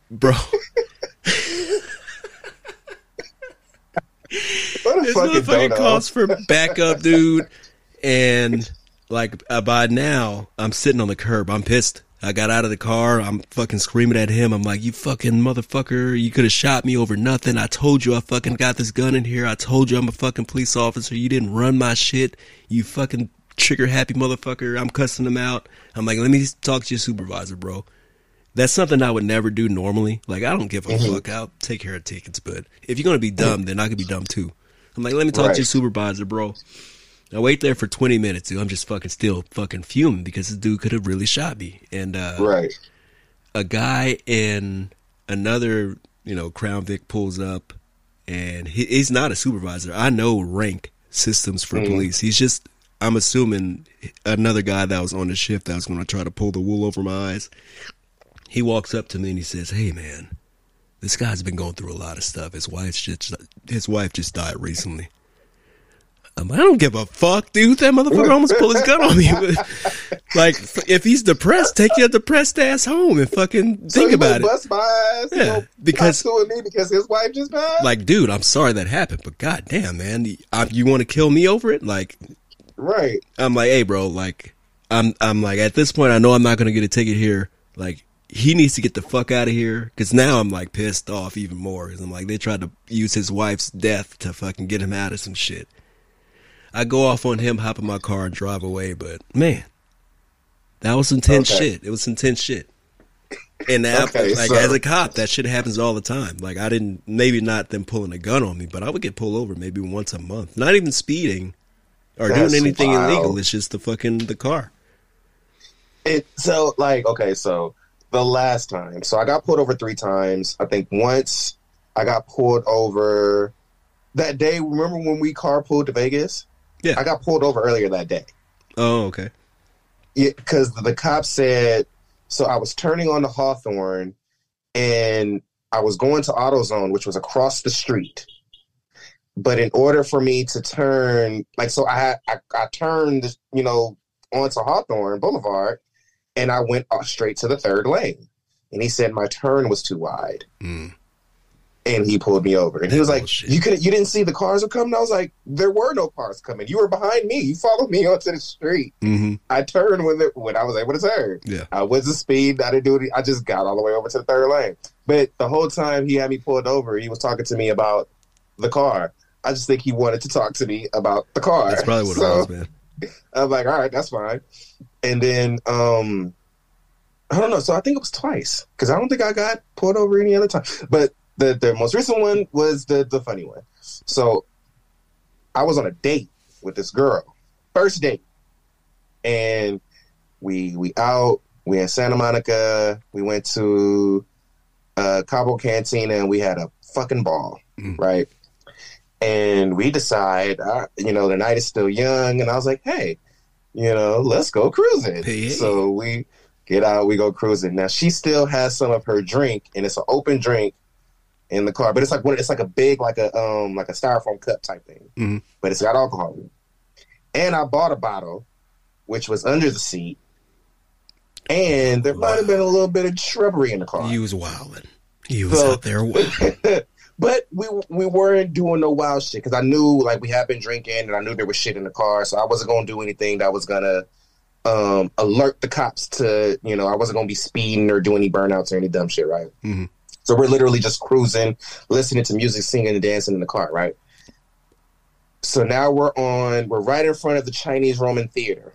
S1: bro.
S2: what
S1: This
S2: fucking
S1: calls for backup, dude. And like uh, by now, I'm sitting on the curb. I'm pissed. I got out of the car. I'm fucking screaming at him. I'm like, "You fucking motherfucker! You could have shot me over nothing. I told you I fucking got this gun in here. I told you I'm a fucking police officer. You didn't run my shit. You fucking trigger happy motherfucker. I'm cussing him out. I'm like, let me talk to your supervisor, bro. That's something I would never do normally. Like, I don't give a
S2: Mm-hmm.
S1: fuck. I'll take care of tickets, but if you're gonna be dumb, then I could be dumb too. I'm like, let me talk
S2: Right.
S1: to your supervisor, bro. I wait there for 20 minutes, dude. I'm just fucking still fucking fuming because this dude could have really shot me. And uh,
S2: Right.
S1: a guy in another, you know, Crown Vic pulls up, and he, he's not a supervisor. I know rank systems for police. He's just, I'm assuming, another guy that was on the shift that was going to try to pull the wool over my eyes. He walks up to me and he says, "Hey, man, this guy's been going through a lot of stuff. His wife's just, his wife just died recently." I'm like, I don't give a fuck, dude. That motherfucker almost pulled his gun on me. like, if he's depressed, take your depressed ass home and fucking
S2: So
S1: think about it.
S2: Bust my ass.
S1: Yeah, because-
S2: me because his wife just died.
S1: Like, dude, I'm sorry that happened, but goddamn, man, I, you want to kill me over it? Like,
S2: right.
S1: I'm like, hey, bro, like, I'm, I'm like, at this point, I know I'm not gonna get a ticket here. Like, he needs to get the fuck out of here. Cause now I'm like pissed off even more. Cause I'm like, they tried to use his wife's death to fucking get him out of some shit. I go off on him, hop in my car and drive away, but man, that was some tense
S2: Okay.
S1: shit. It was some tense shit. And that,
S2: Okay,
S1: like
S2: so-
S1: as a cop, that shit happens all the time. Like I didn't, maybe not them pulling a gun on me, but I would get pulled over maybe once a month. Not even speeding or
S2: That's
S1: doing anything
S2: wild.
S1: illegal. It's just the fucking the car.
S2: It so like okay, so the last time, so I got pulled over three times. I think once I got pulled over that day. Remember when we carpooled to Vegas?
S1: Yeah.
S2: I got pulled over earlier that day.
S1: Oh, okay.
S2: Yeah, because the cop said so. I was turning on the Hawthorne, and I was going to AutoZone, which was across the street. But in order for me to turn, like, so I I, I turned, you know, onto Hawthorne Boulevard, and I went uh, straight to the third lane. And he said my turn was too wide,
S1: Mm.
S2: and he pulled me over. And he was like,
S1: Bullshit.
S2: "You could, you didn't see the cars were coming." I was like, "There were no cars coming. You were behind me. You followed me onto the street."
S1: hmm
S2: I turned when the, when I was able to turn.
S1: Yeah.
S2: I was the speed. I didn't do it. I just got all the way over to the third lane. But the whole time he had me pulled over, he was talking to me about the car. I just think he wanted to talk to me about the car.
S1: That's probably what
S2: So,
S1: it was, man.
S2: I'm like, all right, that's fine. And then um I don't know. So I think it was twice because I don't think I got pulled over any other time. But the the most recent one was the the funny one. So I was on a date with this girl, first date, and we we out. We in Santa Monica. We went to uh, Cabo Cantina and we had a fucking ball,
S1: Mm.
S2: right? And we decide, uh, you know, the night is still young, and I was like, hey, you know, let's go cruising. So we get out, we go cruising. Now she still has some of her drink, and it's an open drink in the car, but it's like what it's like a big, like a um, like a styrofoam cup type thing,
S1: Mhm.
S2: but it's got alcohol in it. And I bought a bottle, which was under the seat, and there might have been a little bit of shrubbery in the car.
S1: You was wilding. You was
S2: So-
S1: out there wilding.
S2: but we we weren't doing no wild shit because I knew like we had been drinking and I knew there was shit in the car, so I wasn't gonna do anything that was gonna um, alert the cops to you know I wasn't gonna be speeding or do any burnouts or any dumb shit, right?
S1: Mhm.
S2: So we're literally just cruising, listening to music, singing and dancing in the car, right? So now we're on, we're right in front of the Chinese Roman Theater,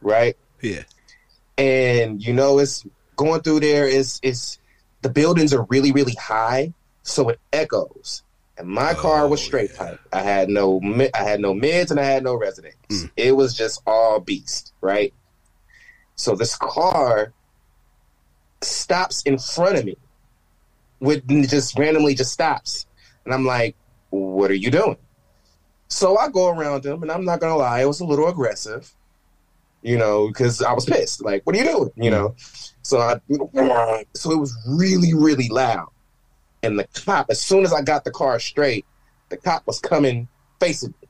S2: right?
S1: Yeah.
S2: and you know it's going through there is it's the buildings are really really high so it echoes and my car was
S1: Oh,
S2: straight
S1: yeah.
S2: pipe i had no i had no mids and i had no resonators
S1: Mm.
S2: it was just all beast right So this car stops in front of me, with just randomly just stops, and I'm like, "What are you doing?" So I go around him, and I'm not gonna lie, it was a little aggressive, you know, because I was pissed. Like, what are you doing? You know, so I, so it was really, really loud, and the cop, as soon as I got the car straight, the cop was coming facing me.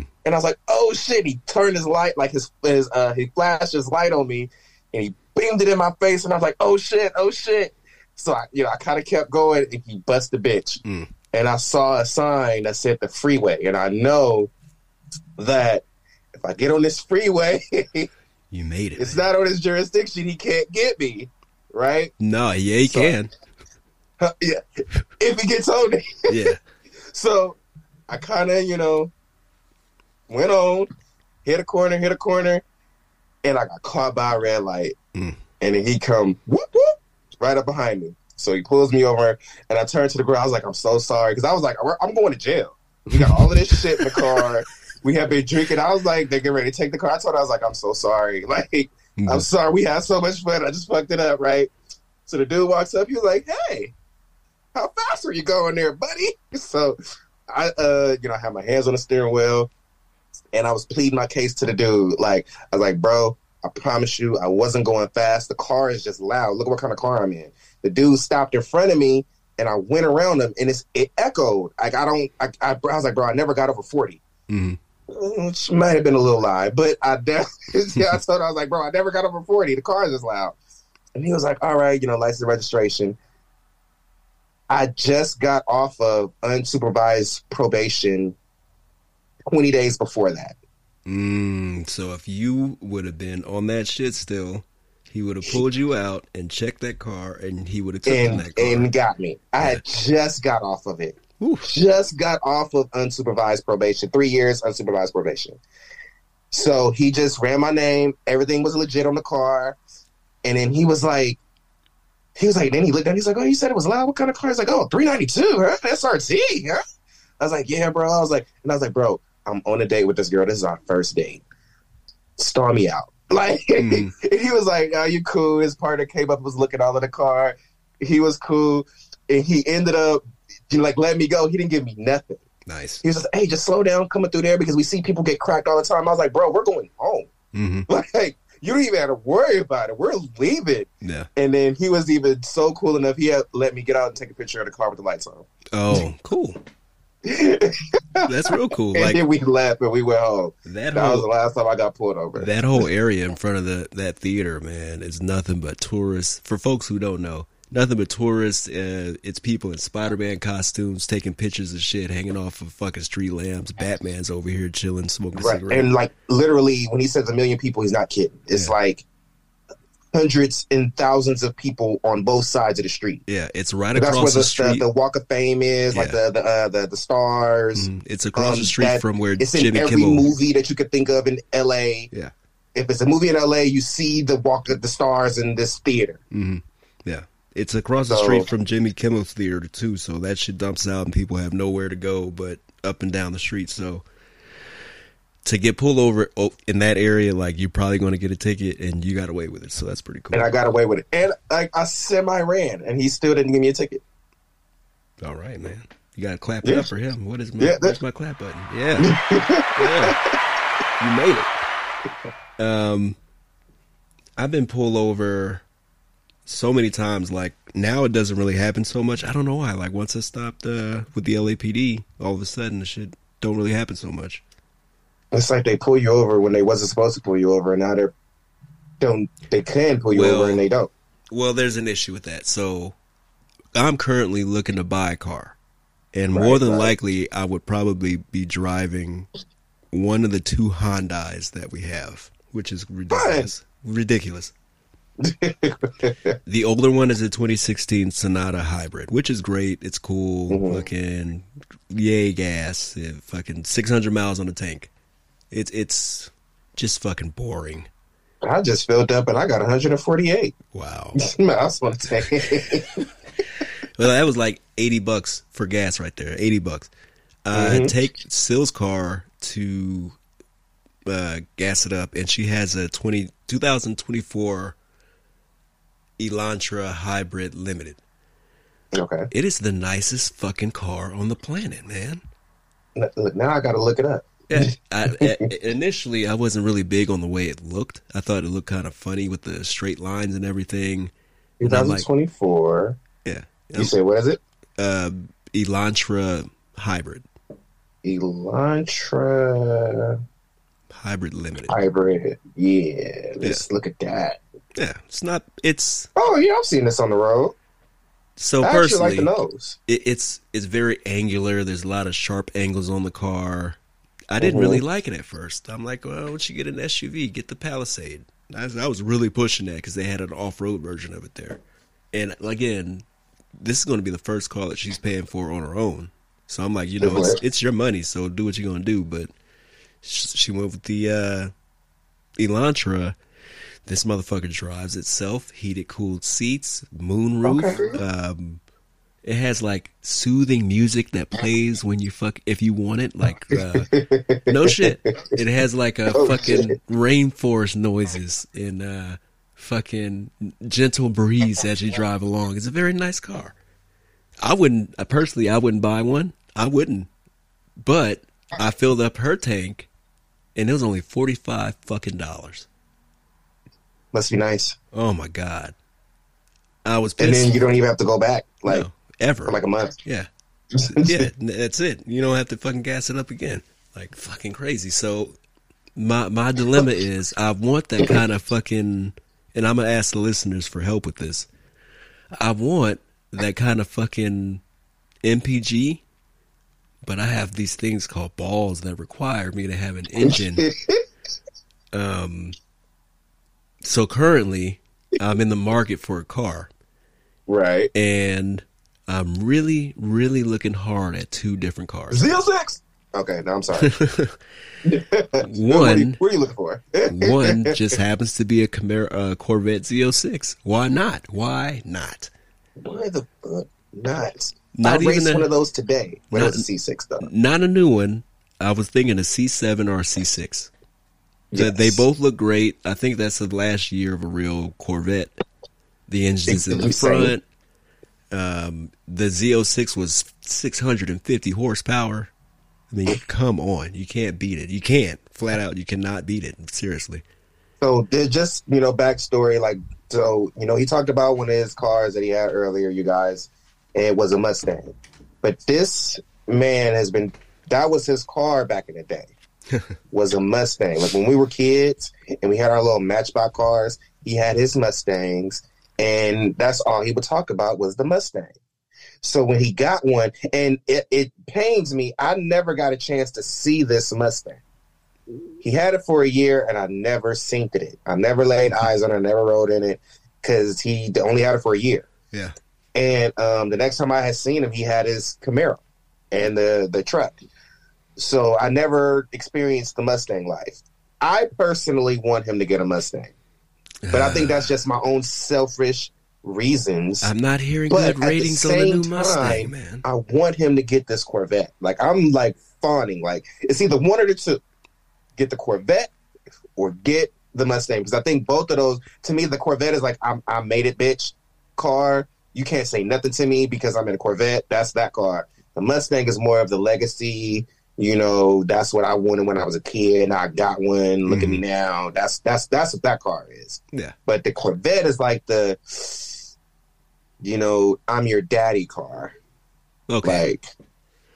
S1: Mm.
S2: And I was like, "Oh shit!" He turned his light, like his his uh, he flashed his light on me, and he beamed it in my face. And I was like, "Oh shit! Oh shit!" So I, you know, I kind of kept going, and he bust the bitch.
S1: Mm.
S2: And I saw a sign that said the freeway, and I know that if I get on this freeway,
S1: You made it.
S2: it's
S1: man.
S2: not on his jurisdiction. He can't get me, right?
S1: No, yeah, he
S2: So-
S1: can.
S2: yeah, if he gets on it.
S1: Yeah.
S2: So I kind of, you know, went on, hit a corner, hit a corner, and I got caught by a red light.
S1: Mm.
S2: And then he come whoop whoop right up behind me. So he pulls me over, and I turned to the girl. I was like, "I'm so sorry," because I was like, "I'm going to jail." We got all of this shit in the car. We have been drinking. I was like, "They're getting ready to take the car." I told her, "I was like, I'm so sorry. Like,
S1: Mm.
S2: I'm sorry. We had so much fun. I just fucked it up, right?" So the dude walks up. He was like, "Hey, how fast are you going there, buddy?" So I, uh, you know, I had my hands on the steering wheel, and I was pleading my case to the dude. Like, I was like, "Bro, I promise you, I wasn't going fast. The car is just loud. Look at what kind of car I'm in." The dude stopped in front of me, and I went around him, and it's, it echoed. Like, I don't. I, I, I was like, "Bro, I never got over 40.
S1: Mhm.
S2: Which might have been a little lie, but I definitely, yeah, I told him, I was like, bro, I never got over 40. The car is just loud. And he was like, all right, you know, license registration. I just got off of unsupervised probation 20 days before that.
S1: Mm, so if you would have been on that shit still, he would have pulled you out and checked that car, and he would have taken that car.
S2: and got me. I had just got off of it.
S1: Oof.
S2: just got off of unsupervised probation, three years unsupervised probation. So he just ran my name. Everything was legit on the car. And then he was like, he was like, then he looked down. He's like, oh, you said it was loud. What kind of car? He's like, oh, 392, huh? SRT, huh? I was like, yeah, bro. I was like, and I was like, bro, I'm on a date with this girl. This is our first date. Star me out. Like, and he was like, "Are you cool?" His partner came up, was looking all of the car. He was cool, and he ended up like letting me go. He didn't give me nothing.
S1: Nice.
S2: He was just, "Hey, just slow down coming through there because we see people get cracked all the time." I was like, "Bro, we're going home.
S1: hmm
S2: Like, you don't even have to worry about it. We're leaving."
S1: Yeah.
S2: And then he was even so cool enough. He let me get out and take a picture of the car with the lights on.
S1: Oh, cool. That's real cool. Like
S2: then we left and we went home.
S1: that
S2: That was the last time I got pulled over.
S1: that whole area in front of the that theater, man, is nothing but tourists. For folks who don't know, nothing but tourists. Uh, it's people in Spider-Man costumes taking pictures of shit, hanging off of fucking street lamps. Batman's over here chilling, smoking
S2: Right.
S1: cigarette.
S2: And like literally, when he says a million people, he's not kidding. It's
S1: Yeah.
S2: like hundreds and thousands of people on both sides of the street.
S1: yeah, it's right
S2: That's
S1: across
S2: where
S1: the
S2: the,
S1: street.
S2: the, the Walk of Fame is, like the the, uh, the the stars.
S1: Mhm. It's across
S2: Um,
S1: the street from where
S2: It's in every
S1: Kimmel.
S2: movie that you could think of in L.A.
S1: Yeah.
S2: If it's a movie in L.A., you see the Walk of the Stars in this theater.
S1: hmm Yeah. It's across the
S2: So-
S1: street from Jimmy Kimmel's theater too, so that shit dumps out and people have nowhere to go but up and down the street. So to get pulled over oh, in that area, like you're probably going to get a ticket, and you got away with it. So that's pretty cool.
S2: And I got away with it. And like I semi ran, and he still didn't give me a ticket.
S1: All right, man. You got to clap it up for him. What is my,
S2: Yeah,
S1: my clap button? Yeah, yeah. You made it. Um, I've been pulled over so many times. Like now, it doesn't really happen so much. I don't know why. Like once I stopped uh, with the LAPD, all of a sudden the shit don't really happen so much.
S2: It's like they pull you over when they wasn't supposed to pull you over, and now they're don't they can pull you
S1: Well-
S2: over and they don't.
S1: Well, there's an issue with that. So I'm currently looking to buy a car. And
S2: Right,
S1: more than
S2: right.
S1: likely, I would probably be driving one of the two Hondas that we have, which is ridiculous. Ridiculous. The older one is a 2016 Sonata Hybrid, which is great. It's cool
S2: Mhm.
S1: looking. Yay, gas. uh, fucking 600 miles on the tank. It's it's just fucking boring.
S2: I just filled up and I got 148.
S1: Wow.
S2: Just want to say,
S1: Well, that was like eighty bucks for gas right there. Eighty bucks. Uh,
S2: Mhm.
S1: Take Sill's car to uh, gas it up, and she has a 20, 2024 Elantra Hybrid Limited.
S2: Okay.
S1: It is the nicest fucking car on the planet, man.
S2: Now I got to look it up.
S1: Yeah, I, I- initially I wasn't really big on the way it looked. I thought it looked kind of funny with the straight lines and everything. And like-
S2: 2024.
S1: Yeah,
S2: You say what is it?
S1: uh, Elantra Hybrid,
S2: Elantra
S1: Hybrid Limited.
S2: hybrid. Yeah, let's look at that.
S1: Yeah, it's not. It's
S2: Oh yeah, I've seen this on the road.
S1: so
S2: I
S1: personally,
S2: like the nose.
S1: it, it's it's very angular. There's a lot of sharp angles on the car. I didn't
S2: Mhm.
S1: really like it at first. I'm like, well, once you get an SUV, get the Palisade. I, was- I was really pushing that because they had an off-road version of it there. And again, this is going to be the first car that she's paying for on her own. So I'm like, you know, it's, it's your money, so do what you're going to do. But she went with the uh, Elantra. This motherfucker drives itself, heated, cooled seats, moonroof.
S2: Okay.
S1: Um, it has like soothing music that plays when you fuck if you want it. Like uh, no shit. It has like a
S2: Oh,
S1: fucking
S2: shit.
S1: rainforest noises and uh, fucking gentle breeze as you drive along. It's a very nice car. I wouldn't uh, personally. I wouldn't buy one. I wouldn't. But I filled up her tank, and it was only forty five fucking dollars.
S2: Must be nice.
S1: Oh my god. I was Pissed.
S2: And then you don't even have to go back like
S1: No, ever.
S2: for like a month.
S1: Yeah. yeah, that's it. You don't have to fucking gas it up again. Like fucking crazy. So my my dilemma is I want that kind of fucking and I'm gonna ask the listeners for help with this. I want that kind of fucking MPG, but I have these things called balls that require me to have an engine. Um so currently I'm in the market for a car
S2: right.
S1: and I'm really, really looking hard at two different cars.
S2: Z06. Okay, no, I'm sorry.
S1: One-
S2: What are, you, what are you looking for?
S1: One just happens to be a Camaro, uh, Corvette Z06. Why not? Why not?
S2: Why the fuck not?
S1: Not
S2: I
S1: even
S2: raced
S1: a-
S2: one of those today. When
S1: not-
S2: it was a C6 though.
S1: Not a new one. I was thinking a C7 or a C6. They-
S2: Yes.
S1: They both look great. I think that's the last year of a real Corvette. The engine's in the front. Um, the Z06 was 650 horsepower. I mean, come on. You can't beat it. You can't. Flat out, you cannot beat it. Seriously.
S2: So just you know backstory like so you know he talked about one of his cars that he had earlier, you guys. And it was a Mustang, but this man has been that was his car back in the day. was a Mustang. Like when we were kids and we had our little Matchbox cars, he had his Mustangs, and that's all he would talk about was the Mustang. So when he got one, and it, it pains me, I never got a chance to see this Mustang. He had it for a year, and I never synced it. I never laid eyes on it, I never rode in it, because he only had it for a year.
S1: Yeah.
S2: And um, the next time I had seen him, he had his Camaro and the the truck. So I never experienced the Mustang life. I personally want him to get a Mustang, but I think that's just my own selfish reasons.
S1: I'm not hearing
S2: But
S1: good ratings on the new Mustang,
S2: time,
S1: man.
S2: I want him to get this Corvette. Like I'm like fawning. Like it's either one or the two. Get the Corvette or get the Mustang because I think both of those. To me, the Corvette is like I'm, I made it, bitch. Car. You can't say nothing to me because I'm in a Corvette. That's that car. The Mustang is more of the legacy. You know, that's what I wanted when I was a kid. and I got one. Look at me mm-hmm. now. That's that's that's what that car is.
S1: Yeah.
S2: But the Corvette is like the, you know, I'm your daddy car.
S1: Okay.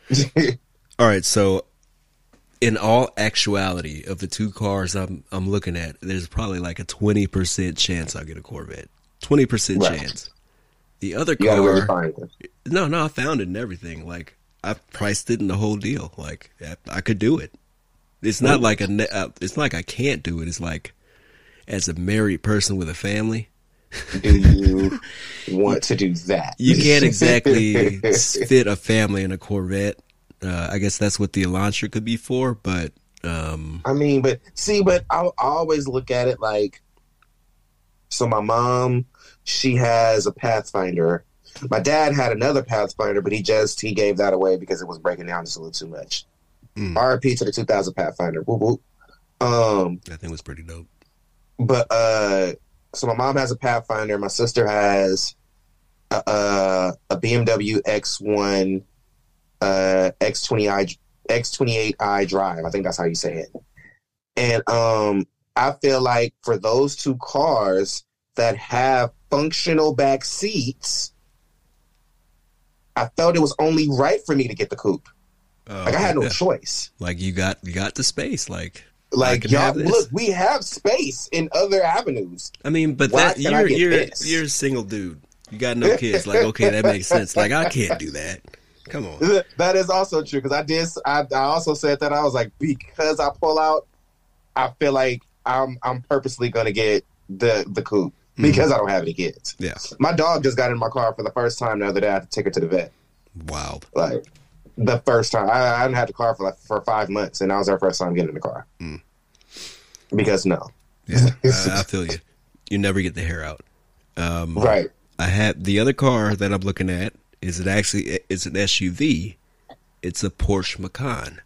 S2: Like,
S1: All right. So, in all actuality, of the two cars I'm I'm looking at, there's probably like a twenty percent chance I'll get a Corvette. Twenty percent
S2: Right.
S1: chance. The other
S2: you gotta really
S1: car, no, no, I found it and everything. Like I priced it in the whole deal. Like I, could do it. It's not like a. uh, It's not like I can't do it. It's like, as a married person with a family,
S2: Do you want to do that?
S1: you can't exactly fit a family in a Corvette. Uh, I guess that's what the Elantra could be for, but um,
S2: I mean, but see, but I always look at it like, so my mom, she has a Pathfinder. My dad had another Pathfinder, but he just he gave that away because it was breaking down just a little too much.
S1: Mm.
S2: RP to the 2000 Pathfinder. Whoop, whoop. Um,
S1: That thing was pretty dope.
S2: but uh, so my mom has a Pathfinder. My sister has a, a, a BMW X1, uh, X20i, X28i Drive. I think that's how you say it. And um, I feel like for those two cars that have functional back seats, I felt it was only right for me to get the coupe.
S1: Uh,
S2: Like I had no
S1: yeah.
S2: choice.
S1: Like you got you got the space. Like
S2: Like y'all, look, we have space in other avenues.
S1: I mean, but
S2: Why
S1: that you're you're
S2: this?
S1: you're a single dude. You got no kids. Like okay, that makes sense. Like I can't do that. Come on.
S2: that is also true because I did. I, I also said that I was like because I pull out, I feel like I'm I'm purposely gonna get the the coupe because I don't have any kids.
S1: Yeah.
S2: My dog just got in my car for the first time the other day. I had to take her to the vet.
S1: Wild.
S2: Like the first time I, I hadn't had the car for like for five months, and that was our first time getting in the car.
S1: Mm.
S2: Because no,
S1: Yeah, I, I feel you. You never get the hair out. Um,
S2: right?
S1: I have the other car that I'm looking at is it actually it's an SUV. It's a Porsche Macan.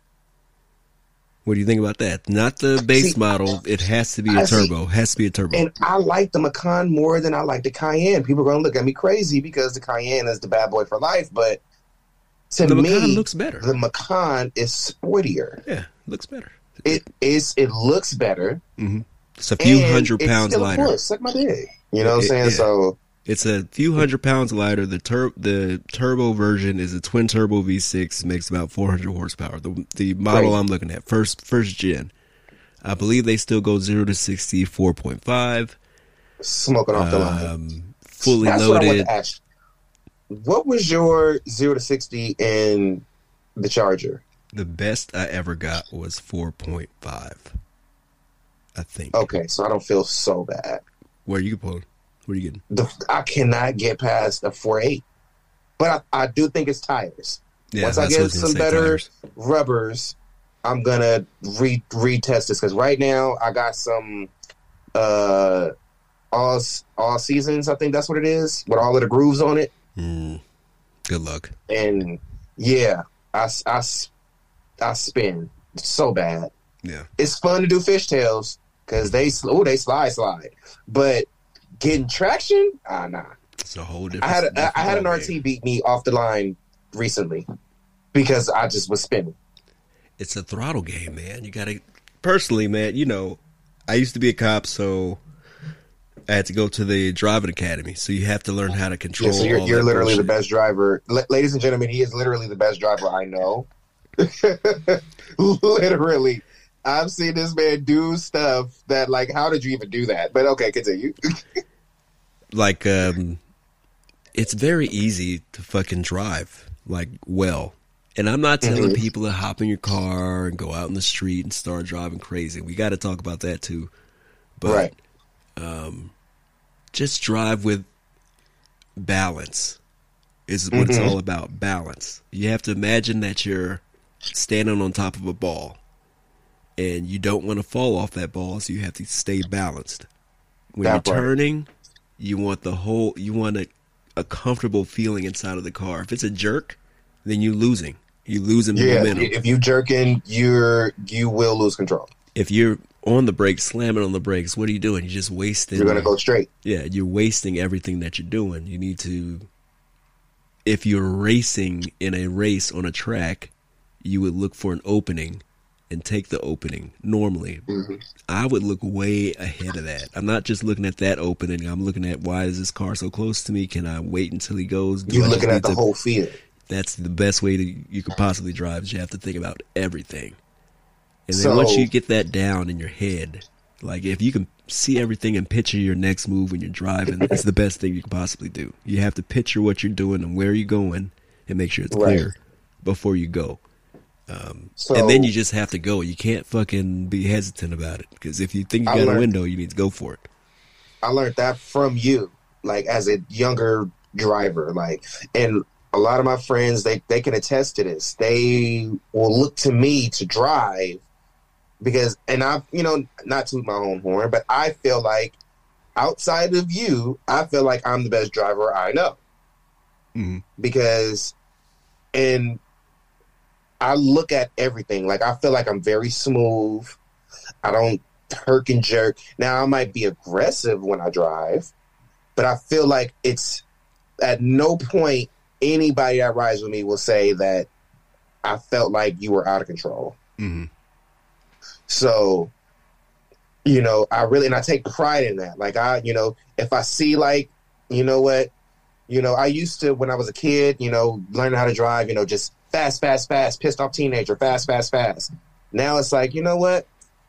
S1: What do you think about that? Not the base
S2: See,
S1: model. It has to be a
S2: I see.
S1: turbo. Has to be a turbo.
S2: And I like the Macan more than I like the Cayenne. People are gonna look at me crazy because the Cayenne is the bad boy for life, but to
S1: the
S2: me,
S1: Macan looks better.
S2: the Macan is sportier.
S1: yeah, looks better.
S2: It is. It looks better. Mm-hmm.
S1: It's a few
S2: and
S1: hundred pounds lighter.
S2: Suck my dick. You know what I'm saying?
S1: yeah.
S2: So
S1: It's a few hundred pounds lighter. The tur- the turbo version is a twin turbo V6. Makes about 400 horsepower. The the model
S2: Great.
S1: I'm looking at first first gen. I believe they still go zero to 60 4.5.
S2: smoking off the line.
S1: Um, fully
S2: That's what
S1: loaded.
S2: ask. What was your zero to sixty in the Charger?
S1: The best I ever got was 4.5. I think.
S2: Okay, so I don't feel so bad.
S1: Where you pulling? What are you getting?
S2: The, I cannot get past a four eight, but I, I do think it's tires.
S1: Yeah,
S2: Once I get
S1: what was gonna
S2: some better
S1: tires.
S2: rubbers, I'm gonna re retest this because right now I got some uh all all seasons. I think that's what it is with all of the grooves on it.
S1: Mm, good luck.
S2: and yeah, I, I I spin so bad.
S1: Yeah.
S2: It's fun to do fishtails because they oh they slide slide, but getting traction, ah nah.
S1: It's a whole different.
S2: I had a, I had an. RT beat me off the line recently because I just was spinning.
S1: it's a throttle game, man. You gotta personally, man. You know, I used to be a cop, so I had to go to the driving academy. So you have to learn how to control.
S2: Yeah, so you're, you're literally the best driver, L- ladies and gentlemen. He is literally the best driver I know. literally, I've seen this man do stuff that like, how did you even do that? But okay, continue.
S1: Like, um, it's very easy to fucking drive like well. And I'm not telling
S2: Mhm.
S1: people to hop in your car and go out in the street and start driving crazy. We got to talk about that too. But
S2: right.
S1: just drive with balance is what it's
S2: Mhm.
S1: all about balance you have to imagine that you're standing on top of a ball and you don't want to fall off that ball so you have to stay balanced when
S2: That
S1: you're
S2: part.
S1: turning you want the whole you want a, a comfortable feeling inside of the car if it's a jerk then you're losing you're losing
S2: Yeah,
S1: momentum
S2: if you jerk in, you're you will lose control.
S1: if you're on the brakes slamming on the brakes what are you doing you're just wasting
S2: You're gonna go straight.
S1: yeah, you're wasting everything that you're doing. You need to, if you're racing in a race on a track, you would look for an opening and take the opening normally.
S2: Mhm.
S1: I would look way ahead of that. I'm not just looking at that opening. I'm looking at why is this car so close to me? Can I wait until he goes? Do
S2: You're
S1: I
S2: looking at the
S1: to-
S2: whole field.
S1: That's the best way to you could possibly drive. Is you have to think about everything, and then
S2: So-
S1: once you get that down in your head, like if you can see everything and picture your next move when you're driving, it's the best thing you can possibly do. You have to picture what you're doing and where you're going, and make sure it's
S2: Right.
S1: clear before you go.
S2: So
S1: and then you just have to go. You can't fucking be hesitant about it because if you think you got a window, you need to go for it.
S2: I learned that from you, like as a younger driver. Like, and a lot of my friends, they they can attest to this. They will look to me to drive because, and I, you know, not to my own horn, but I feel like outside of you, I feel like I'm the best driver I know
S1: Mhm.
S2: because, and I look at everything. Like I feel like I'm very smooth. I don't herk and jerk. Now I might be aggressive when I drive, but I feel like it's at no point anybody that rides with me will say that I felt like you were out of control.
S1: hmm
S2: So, you know, I really and I take pride in that. Like I, you know, if I see like, you know what, you know, I used to when I was a kid, you know, learning how to drive, you know, just fast, fast, fast, pissed off teenager, fast, fast, fast. Now it's like, you know what?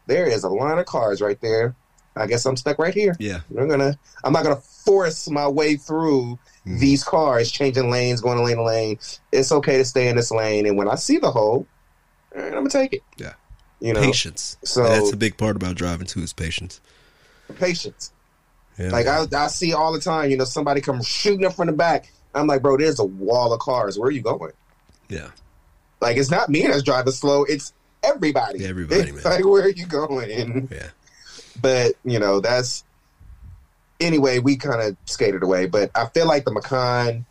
S2: There is a line of cars right there. I guess I'm stuck right here.
S1: Yeah.
S2: I'm gonna I'm not gonna force my way through
S1: Mhm.
S2: these cars, changing lanes, going to lane to lane. It's okay to stay in this lane, and when I see the hole, right, I'm gonna take it.
S1: Yeah.
S2: you know,
S1: Patience.
S2: so-
S1: that's a big part about driving too is patience.
S2: patience.
S1: Yeah.
S2: Like I, I see all the time, you know, somebody come shooting up from the back. I'm like, bro, there's a wall of cars. Where are you going?
S1: Yeah.
S2: Like, it's not me that's driving slow. It's everybody.
S1: Everybody,
S2: It's
S1: man.
S2: like, where are you going?
S1: Yeah.
S2: But you know, that's anyway. We kind of skated away, but I feel like the Macan,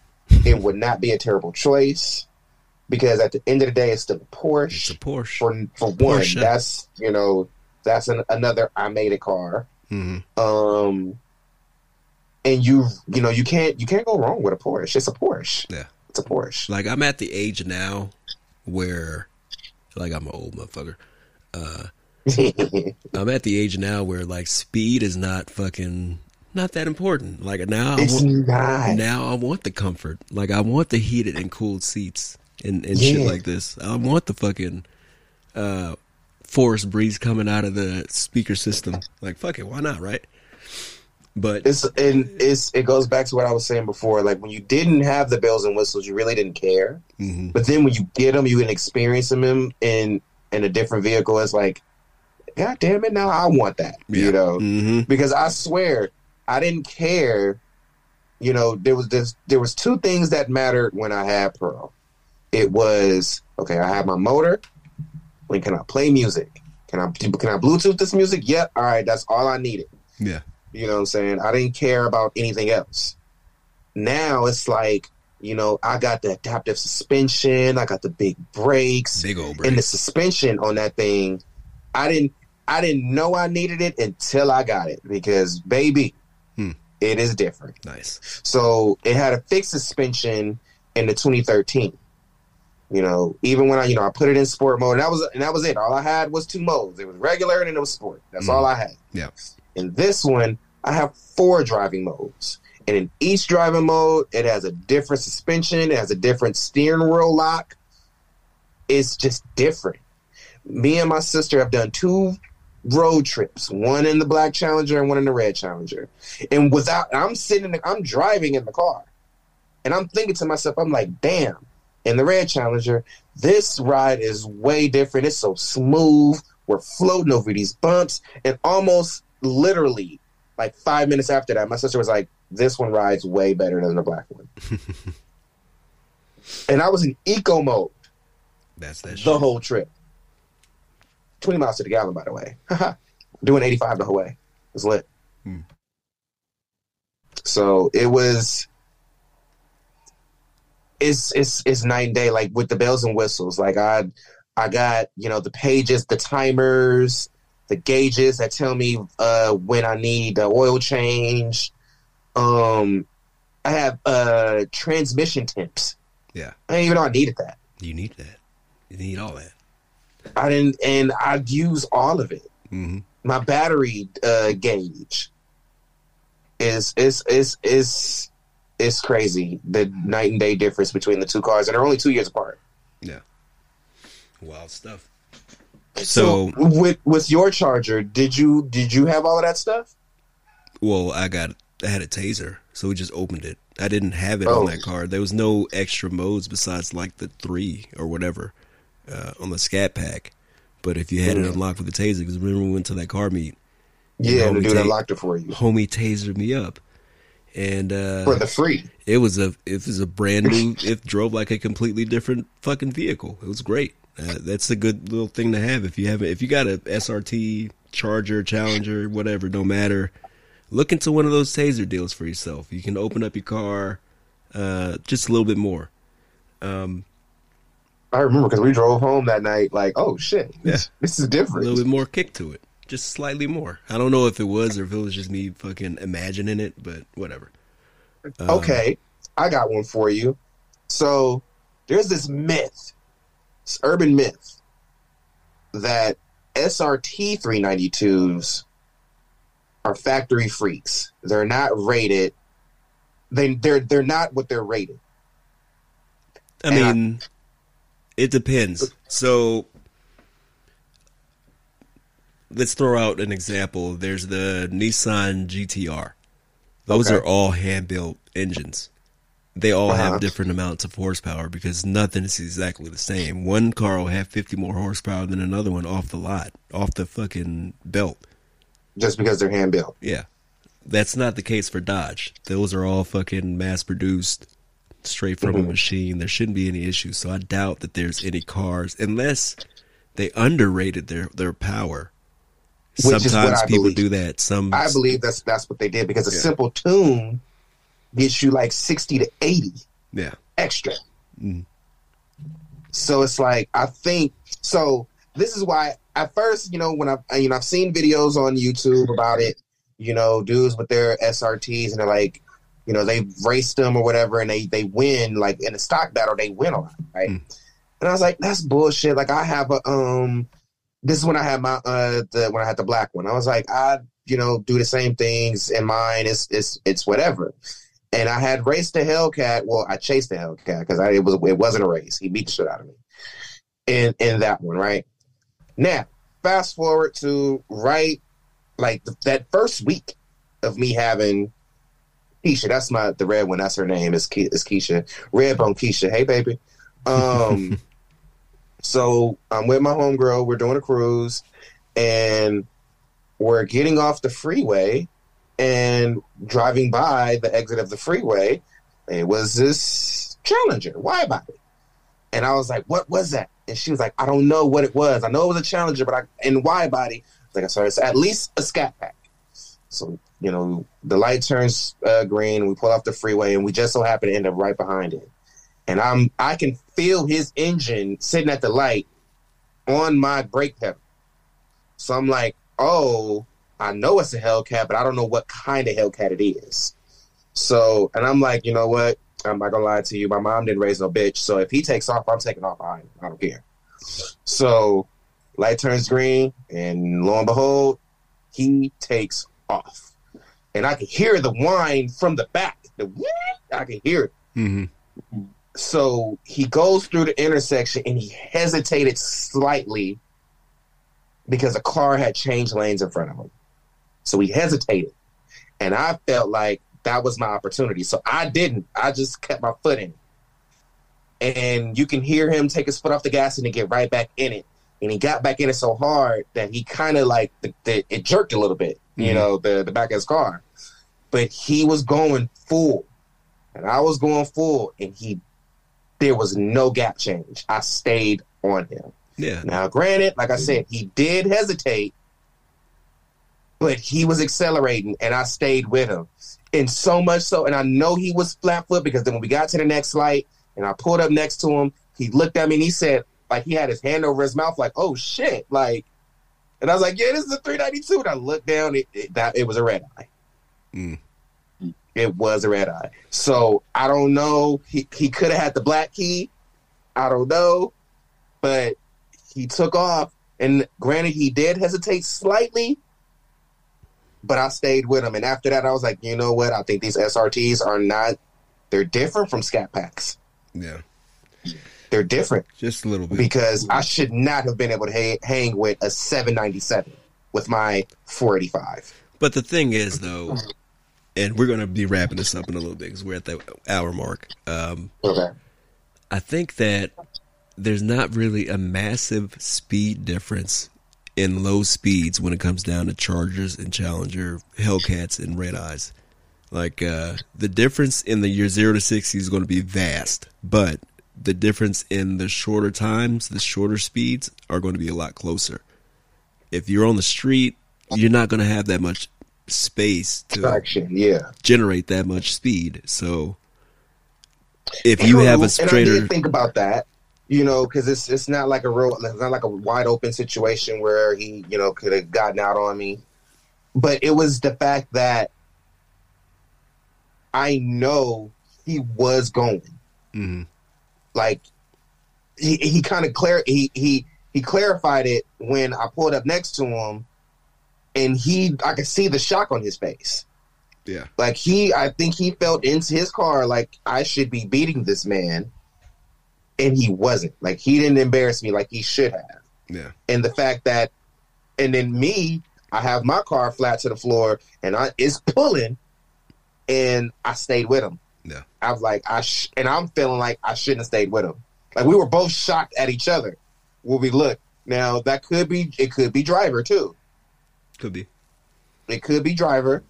S2: it would not be a terrible choice because at the end of the day, it's still a
S1: It's
S2: Porsche.
S1: a Porsche.
S2: For for one,
S1: Porsche.
S2: that's you know, that's an, another I made a car.
S1: hmm
S2: Um, and you you know you can't you can't go wrong with a Porsche. It's a Porsche.
S1: Yeah.
S2: It's a Porsche.
S1: Like I'm at the age now where, like I'm an old motherfucker. Uh, I'm at the age now where like speed is not fucking not that important. Like now, I want, now I want the comfort. Like I want the heated and cooled seats and, and shit like this. I want the fucking uh, forest breeze coming out of the speaker system. Like fuck it, why not, right? But
S2: It's and it's it goes back to what I was saying before. Like when you didn't have the bells and whistles, you really didn't care.
S1: mhm,
S2: But then when you get them, you can experience them in in, a different vehicle. It's like, God damn it! Now I want that.
S1: yeah.
S2: You know,
S1: hmm
S2: because I swear I didn't care. You know, there was this, there was two things that mattered when I had Pearl. It was okay. I have my motor. When can I play music? Can I can I Bluetooth this music? Yep. All right, that's all I needed.
S1: yeah,
S2: You know what I'm saying? I didn't care about anything else. Now it's like, you know, I got the adaptive suspension, I got the big brakes,
S1: big old
S2: brakes.
S1: and
S2: the suspension on that thing. I didn't I didn't know I needed it until I got it because baby,
S1: Hmm.
S2: it is different.
S1: Nice.
S2: So it had a fixed suspension in the 2013. You know, even when I, you know, I put it in sport mode, and that was and that was it. All I had was two modes. It was regular and it was sport. That's
S1: Mhm.
S2: all I had.
S1: Yeah.
S2: In this one, I have four driving modes, and in each driving mode, it has a different suspension. It has a different steering wheel lock. It's just different. Me and my sister have done two road trips, one in the black Challenger and one in the red Challenger, and without, I'm sitting, I'm driving in the car, and I'm thinking to myself, I'm like, damn. In the red Challenger, this ride is way different. It's so smooth. We're floating over these bumps, and almost literally, like five minutes after that, my sister was like, "This one rides way better than the black one." and I was in eco mode
S1: That's that
S2: the
S1: shit.
S2: whole trip. 20 miles to the gallon, by the way. Doing 85 the whole way. It was lit.
S1: Hmm.
S2: So it was. It's it's it's night and day, like with the bells and whistles. Like I, I got you know the pages, the timers, the gauges that tell me uh, when I need the oil change. Um, I have uh transmission temps.
S1: Yeah.
S2: I didn't even know I needed that.
S1: You need that. You need all that.
S2: I didn't, and I use all of it.
S1: hmm
S2: My battery uh, gauge is is is is is crazy. The night and day difference between the two cars, and they're only two years apart.
S1: Yeah, wild stuff.
S2: So,
S1: So-
S2: with with your charger, did you did you have all of that stuff?
S1: Well, I got I had a Tazer, so we just opened it. I didn't have it
S2: Oh.
S1: on that car. There was no extra modes besides like the three or whatever uh, on the Scat Pack. But if you had it
S2: Mhm.
S1: unlocked with the Tazer, because remember we went to that car meet,
S2: Yeah, the dude
S1: take-
S2: unlocked it for you
S1: homie tasered me up, and uh,
S2: for the free.
S1: it was a it was a brand new. it drove like a completely different fucking vehicle. It was great. Uh, that's a good little thing to have if you have if you got a SRT Charger Challenger whatever no matter. Look into one of those Tazer deals for yourself. You can open up your car uh, just a little bit more. Um,
S2: I remember because we drove home that night. Like, oh shit,
S1: Yeah.
S2: this, this is different.
S1: a little bit more kick to it. just slightly more. I don't know if it was or if it was just me fucking imagining it, but whatever.
S2: Um, okay, I got one for you. So there's this myth, urban myth, that SRT 392s are factory freaks. They're not rated. They they're they're not what they're rated.
S1: I and mean, I, it depends. So let's throw out an example. There's the Nissan GTR. Those okay. are all hand built engines. They all uh-huh. have different amounts of horsepower because nothing is exactly the same. One car will have 50 more horsepower than another one off the lot, off the fucking belt.
S2: Just because they're hand built.
S1: Yeah. That's not the case for Dodge. Those are all fucking mass produced straight from mm-hmm. a machine. There shouldn't be any issues. So I doubt that there's any cars unless they underrated their their power which Sometimes people believe. do that. Some
S2: I believe that's that's what they did because a yeah. simple tune gets you like sixty to eighty.
S1: Yeah.
S2: Extra. Mm. So it's like I think so. This is why at first, you know, when I you know I've seen videos on YouTube about it. You know, dudes with their SRTs and they're like, you know, they raced them or whatever, and they they win like in a stock battle, they win a lot, right? Mm. And I was like, that's bullshit. Like I have a um this is when I had my uh the when I had the black one. I was like, I you know do the same things in mine. It's it's it's whatever. And I had raced the Hellcat. Well, I chased the Hellcat because it was it wasn't a race. He beat the shit out of me. In in that one, right? Now, fast forward to right like that first week of me having Keisha. That's my the red one. That's her name. Is Ke- is Keisha Redbone Keisha? Hey, baby. Um. So I'm with my homegirl. We're doing a cruise, and we're getting off the freeway and driving by the exit of the freeway. It was this Challenger, wide body, and I was like, "What was that?" And she was like, "I don't know what it was. I know it was a Challenger, but I in wide body." I like, "I'm sorry, it's at least a Scat Pack." So you know, the light turns uh, green. We pull off the freeway, and we just so happen to end up right behind it and I'm I can feel his engine sitting at the light on my brake pedal. So I'm like, oh, I know it's a Hellcat, but I don't know what kind of Hellcat it is. So, and I'm like, you know what? I'm not gonna lie to you. My mom didn't raise no bitch. So if he takes off, I'm taking off behind him. I don't care. So light turns green, and lo and behold, he takes off. And I can hear the whine from the back. The I can hear it. Mm-hmm. So he goes through the intersection and he hesitated slightly because a car had changed lanes in front of him. So he hesitated. And I felt like that was my opportunity. So I didn't. I just kept my foot in it. And you can hear him take his foot off the gas and then get right back in it. And he got back in it so hard that he kind of like the, the, it jerked a little bit, mm-hmm. you know, the, the back of his car. But he was going full. And I was going full. And he there was no gap change. I stayed on him.
S1: Yeah.
S2: Now, granted, like I said, he did hesitate, but he was accelerating, and I stayed with him. And so much so, and I know he was flat foot because then when we got to the next light, and I pulled up next to him, he looked at me and he said, like he had his hand over his mouth, like, "Oh shit!" Like, and I was like, "Yeah, this is a 392." And I looked down, it, it that it was a red eye. Mm it was a red eye. So I don't know. He he could have had the black key. I don't know, but he took off. And granted, he did hesitate slightly, but I stayed with them. And after that, I was like, you know what? I think these SRTs are not. They're different from Scat Packs.
S1: Yeah.
S2: They're different.
S1: Just a little bit.
S2: Because I should not have been able to ha- hang with a 797 with my 485.
S1: But the thing is, though, and we're going to be wrapping this up in a little bit because we're at the hour mark. Um,
S2: okay.
S1: I think that there's not really a massive speed difference in low speeds when it comes down to Chargers and Challenger, Hellcats and Red Eyes. Like uh, the difference in the year zero to sixty is going to be vast, but the difference in the shorter times, the shorter speeds, are going to be a lot closer. If you're on the street, you're not going to have that much space to
S2: Traction, yeah.
S1: generate that much speed. So if you have a straighter,
S2: think about that. You know, because it's it's not like a real, it's not like a wide open situation where he, you know, could have gotten out on me. But it was the fact that I know he was going.
S1: Mm-hmm.
S2: Like he he kind of clear he he he clarified it when I pulled up next to him, and he I could see the shock on his face.
S1: Yeah.
S2: Like he, I think he felt into his car like I should be beating this man, and he wasn't. Like he didn't embarrass me like he should have.
S1: Yeah.
S2: And the fact that, and then me, I have my car flat to the floor and I it's pulling, and I stayed with him.
S1: Yeah.
S2: I was like I sh- and I'm feeling like I shouldn't have stayed with him. Like we were both shocked at each other when we looked. Now that could be it could be driver too.
S1: Could be.
S2: It could be driver.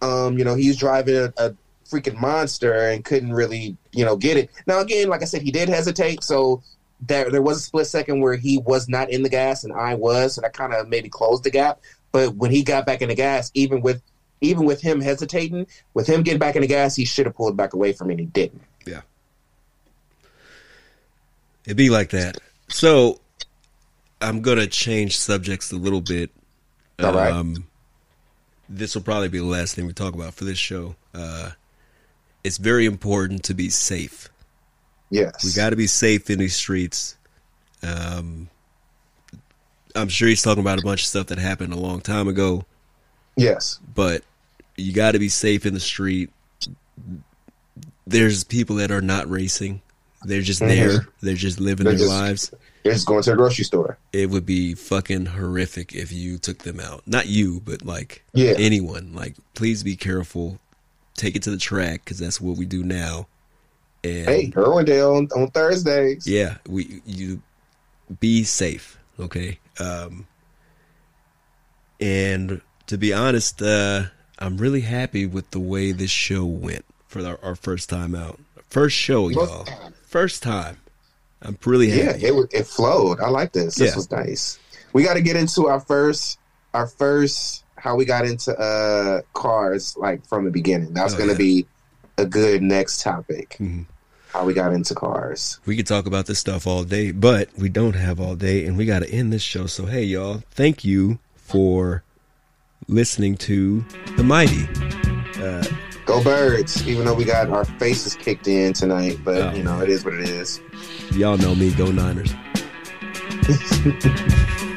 S2: Um, you know, he's driving a, a freaking monster and couldn't really, you know, get it. Now again, like I said, he did hesitate, so there there was a split second where he was not in the gas and I was, so that kind of maybe closed the gap. But when he got back in the gas, even with even with him hesitating, with him getting back in the gas, he should have pulled back away from me and he didn't.
S1: Yeah. It'd be like that. So I'm gonna change subjects a little bit.
S2: All right.
S1: Um, this will probably be the last thing we talk about for this show. Uh, it's very important to be safe.
S2: Yes.
S1: We got to be safe in these streets. Um, I'm sure he's talking about a bunch of stuff that happened a long time ago,
S2: Yes.
S1: but you got to be safe in the street. There's people that are not racing. They're just
S2: Mhm.
S1: there. They're just living
S2: They're
S1: their
S2: just-
S1: lives.
S2: You're just going to the grocery store.
S1: It would be fucking horrific if you took them out. Not you, but like
S2: Yeah.
S1: anyone. Like, please be careful. Take it to the track because that's what we do now. And
S2: Hey, Irwindale on, on Thursdays.
S1: yeah, we you be safe, okay? Um, and to be honest, uh, I'm really happy with the way this show went for our, our first time out. First show, y'all. First time. I'm really
S2: Yeah,
S1: happy.
S2: it it flowed. I like this. This
S1: Yeah.
S2: was nice. We got to get into our first our first how we got into uh cars like from the beginning. That's
S1: Oh,
S2: going to
S1: yeah.
S2: be a good next topic.
S1: Mhm.
S2: How we got into cars.
S1: We could talk about this stuff all day, but we don't have all day, and we got to end this show. So, hey, y'all, thank you for listening to The Mighty. Uh,
S2: Go birds! Even though we got our faces kicked in tonight, but
S1: Oh.
S2: you know it is what it is.
S1: y'all know me, go Niners.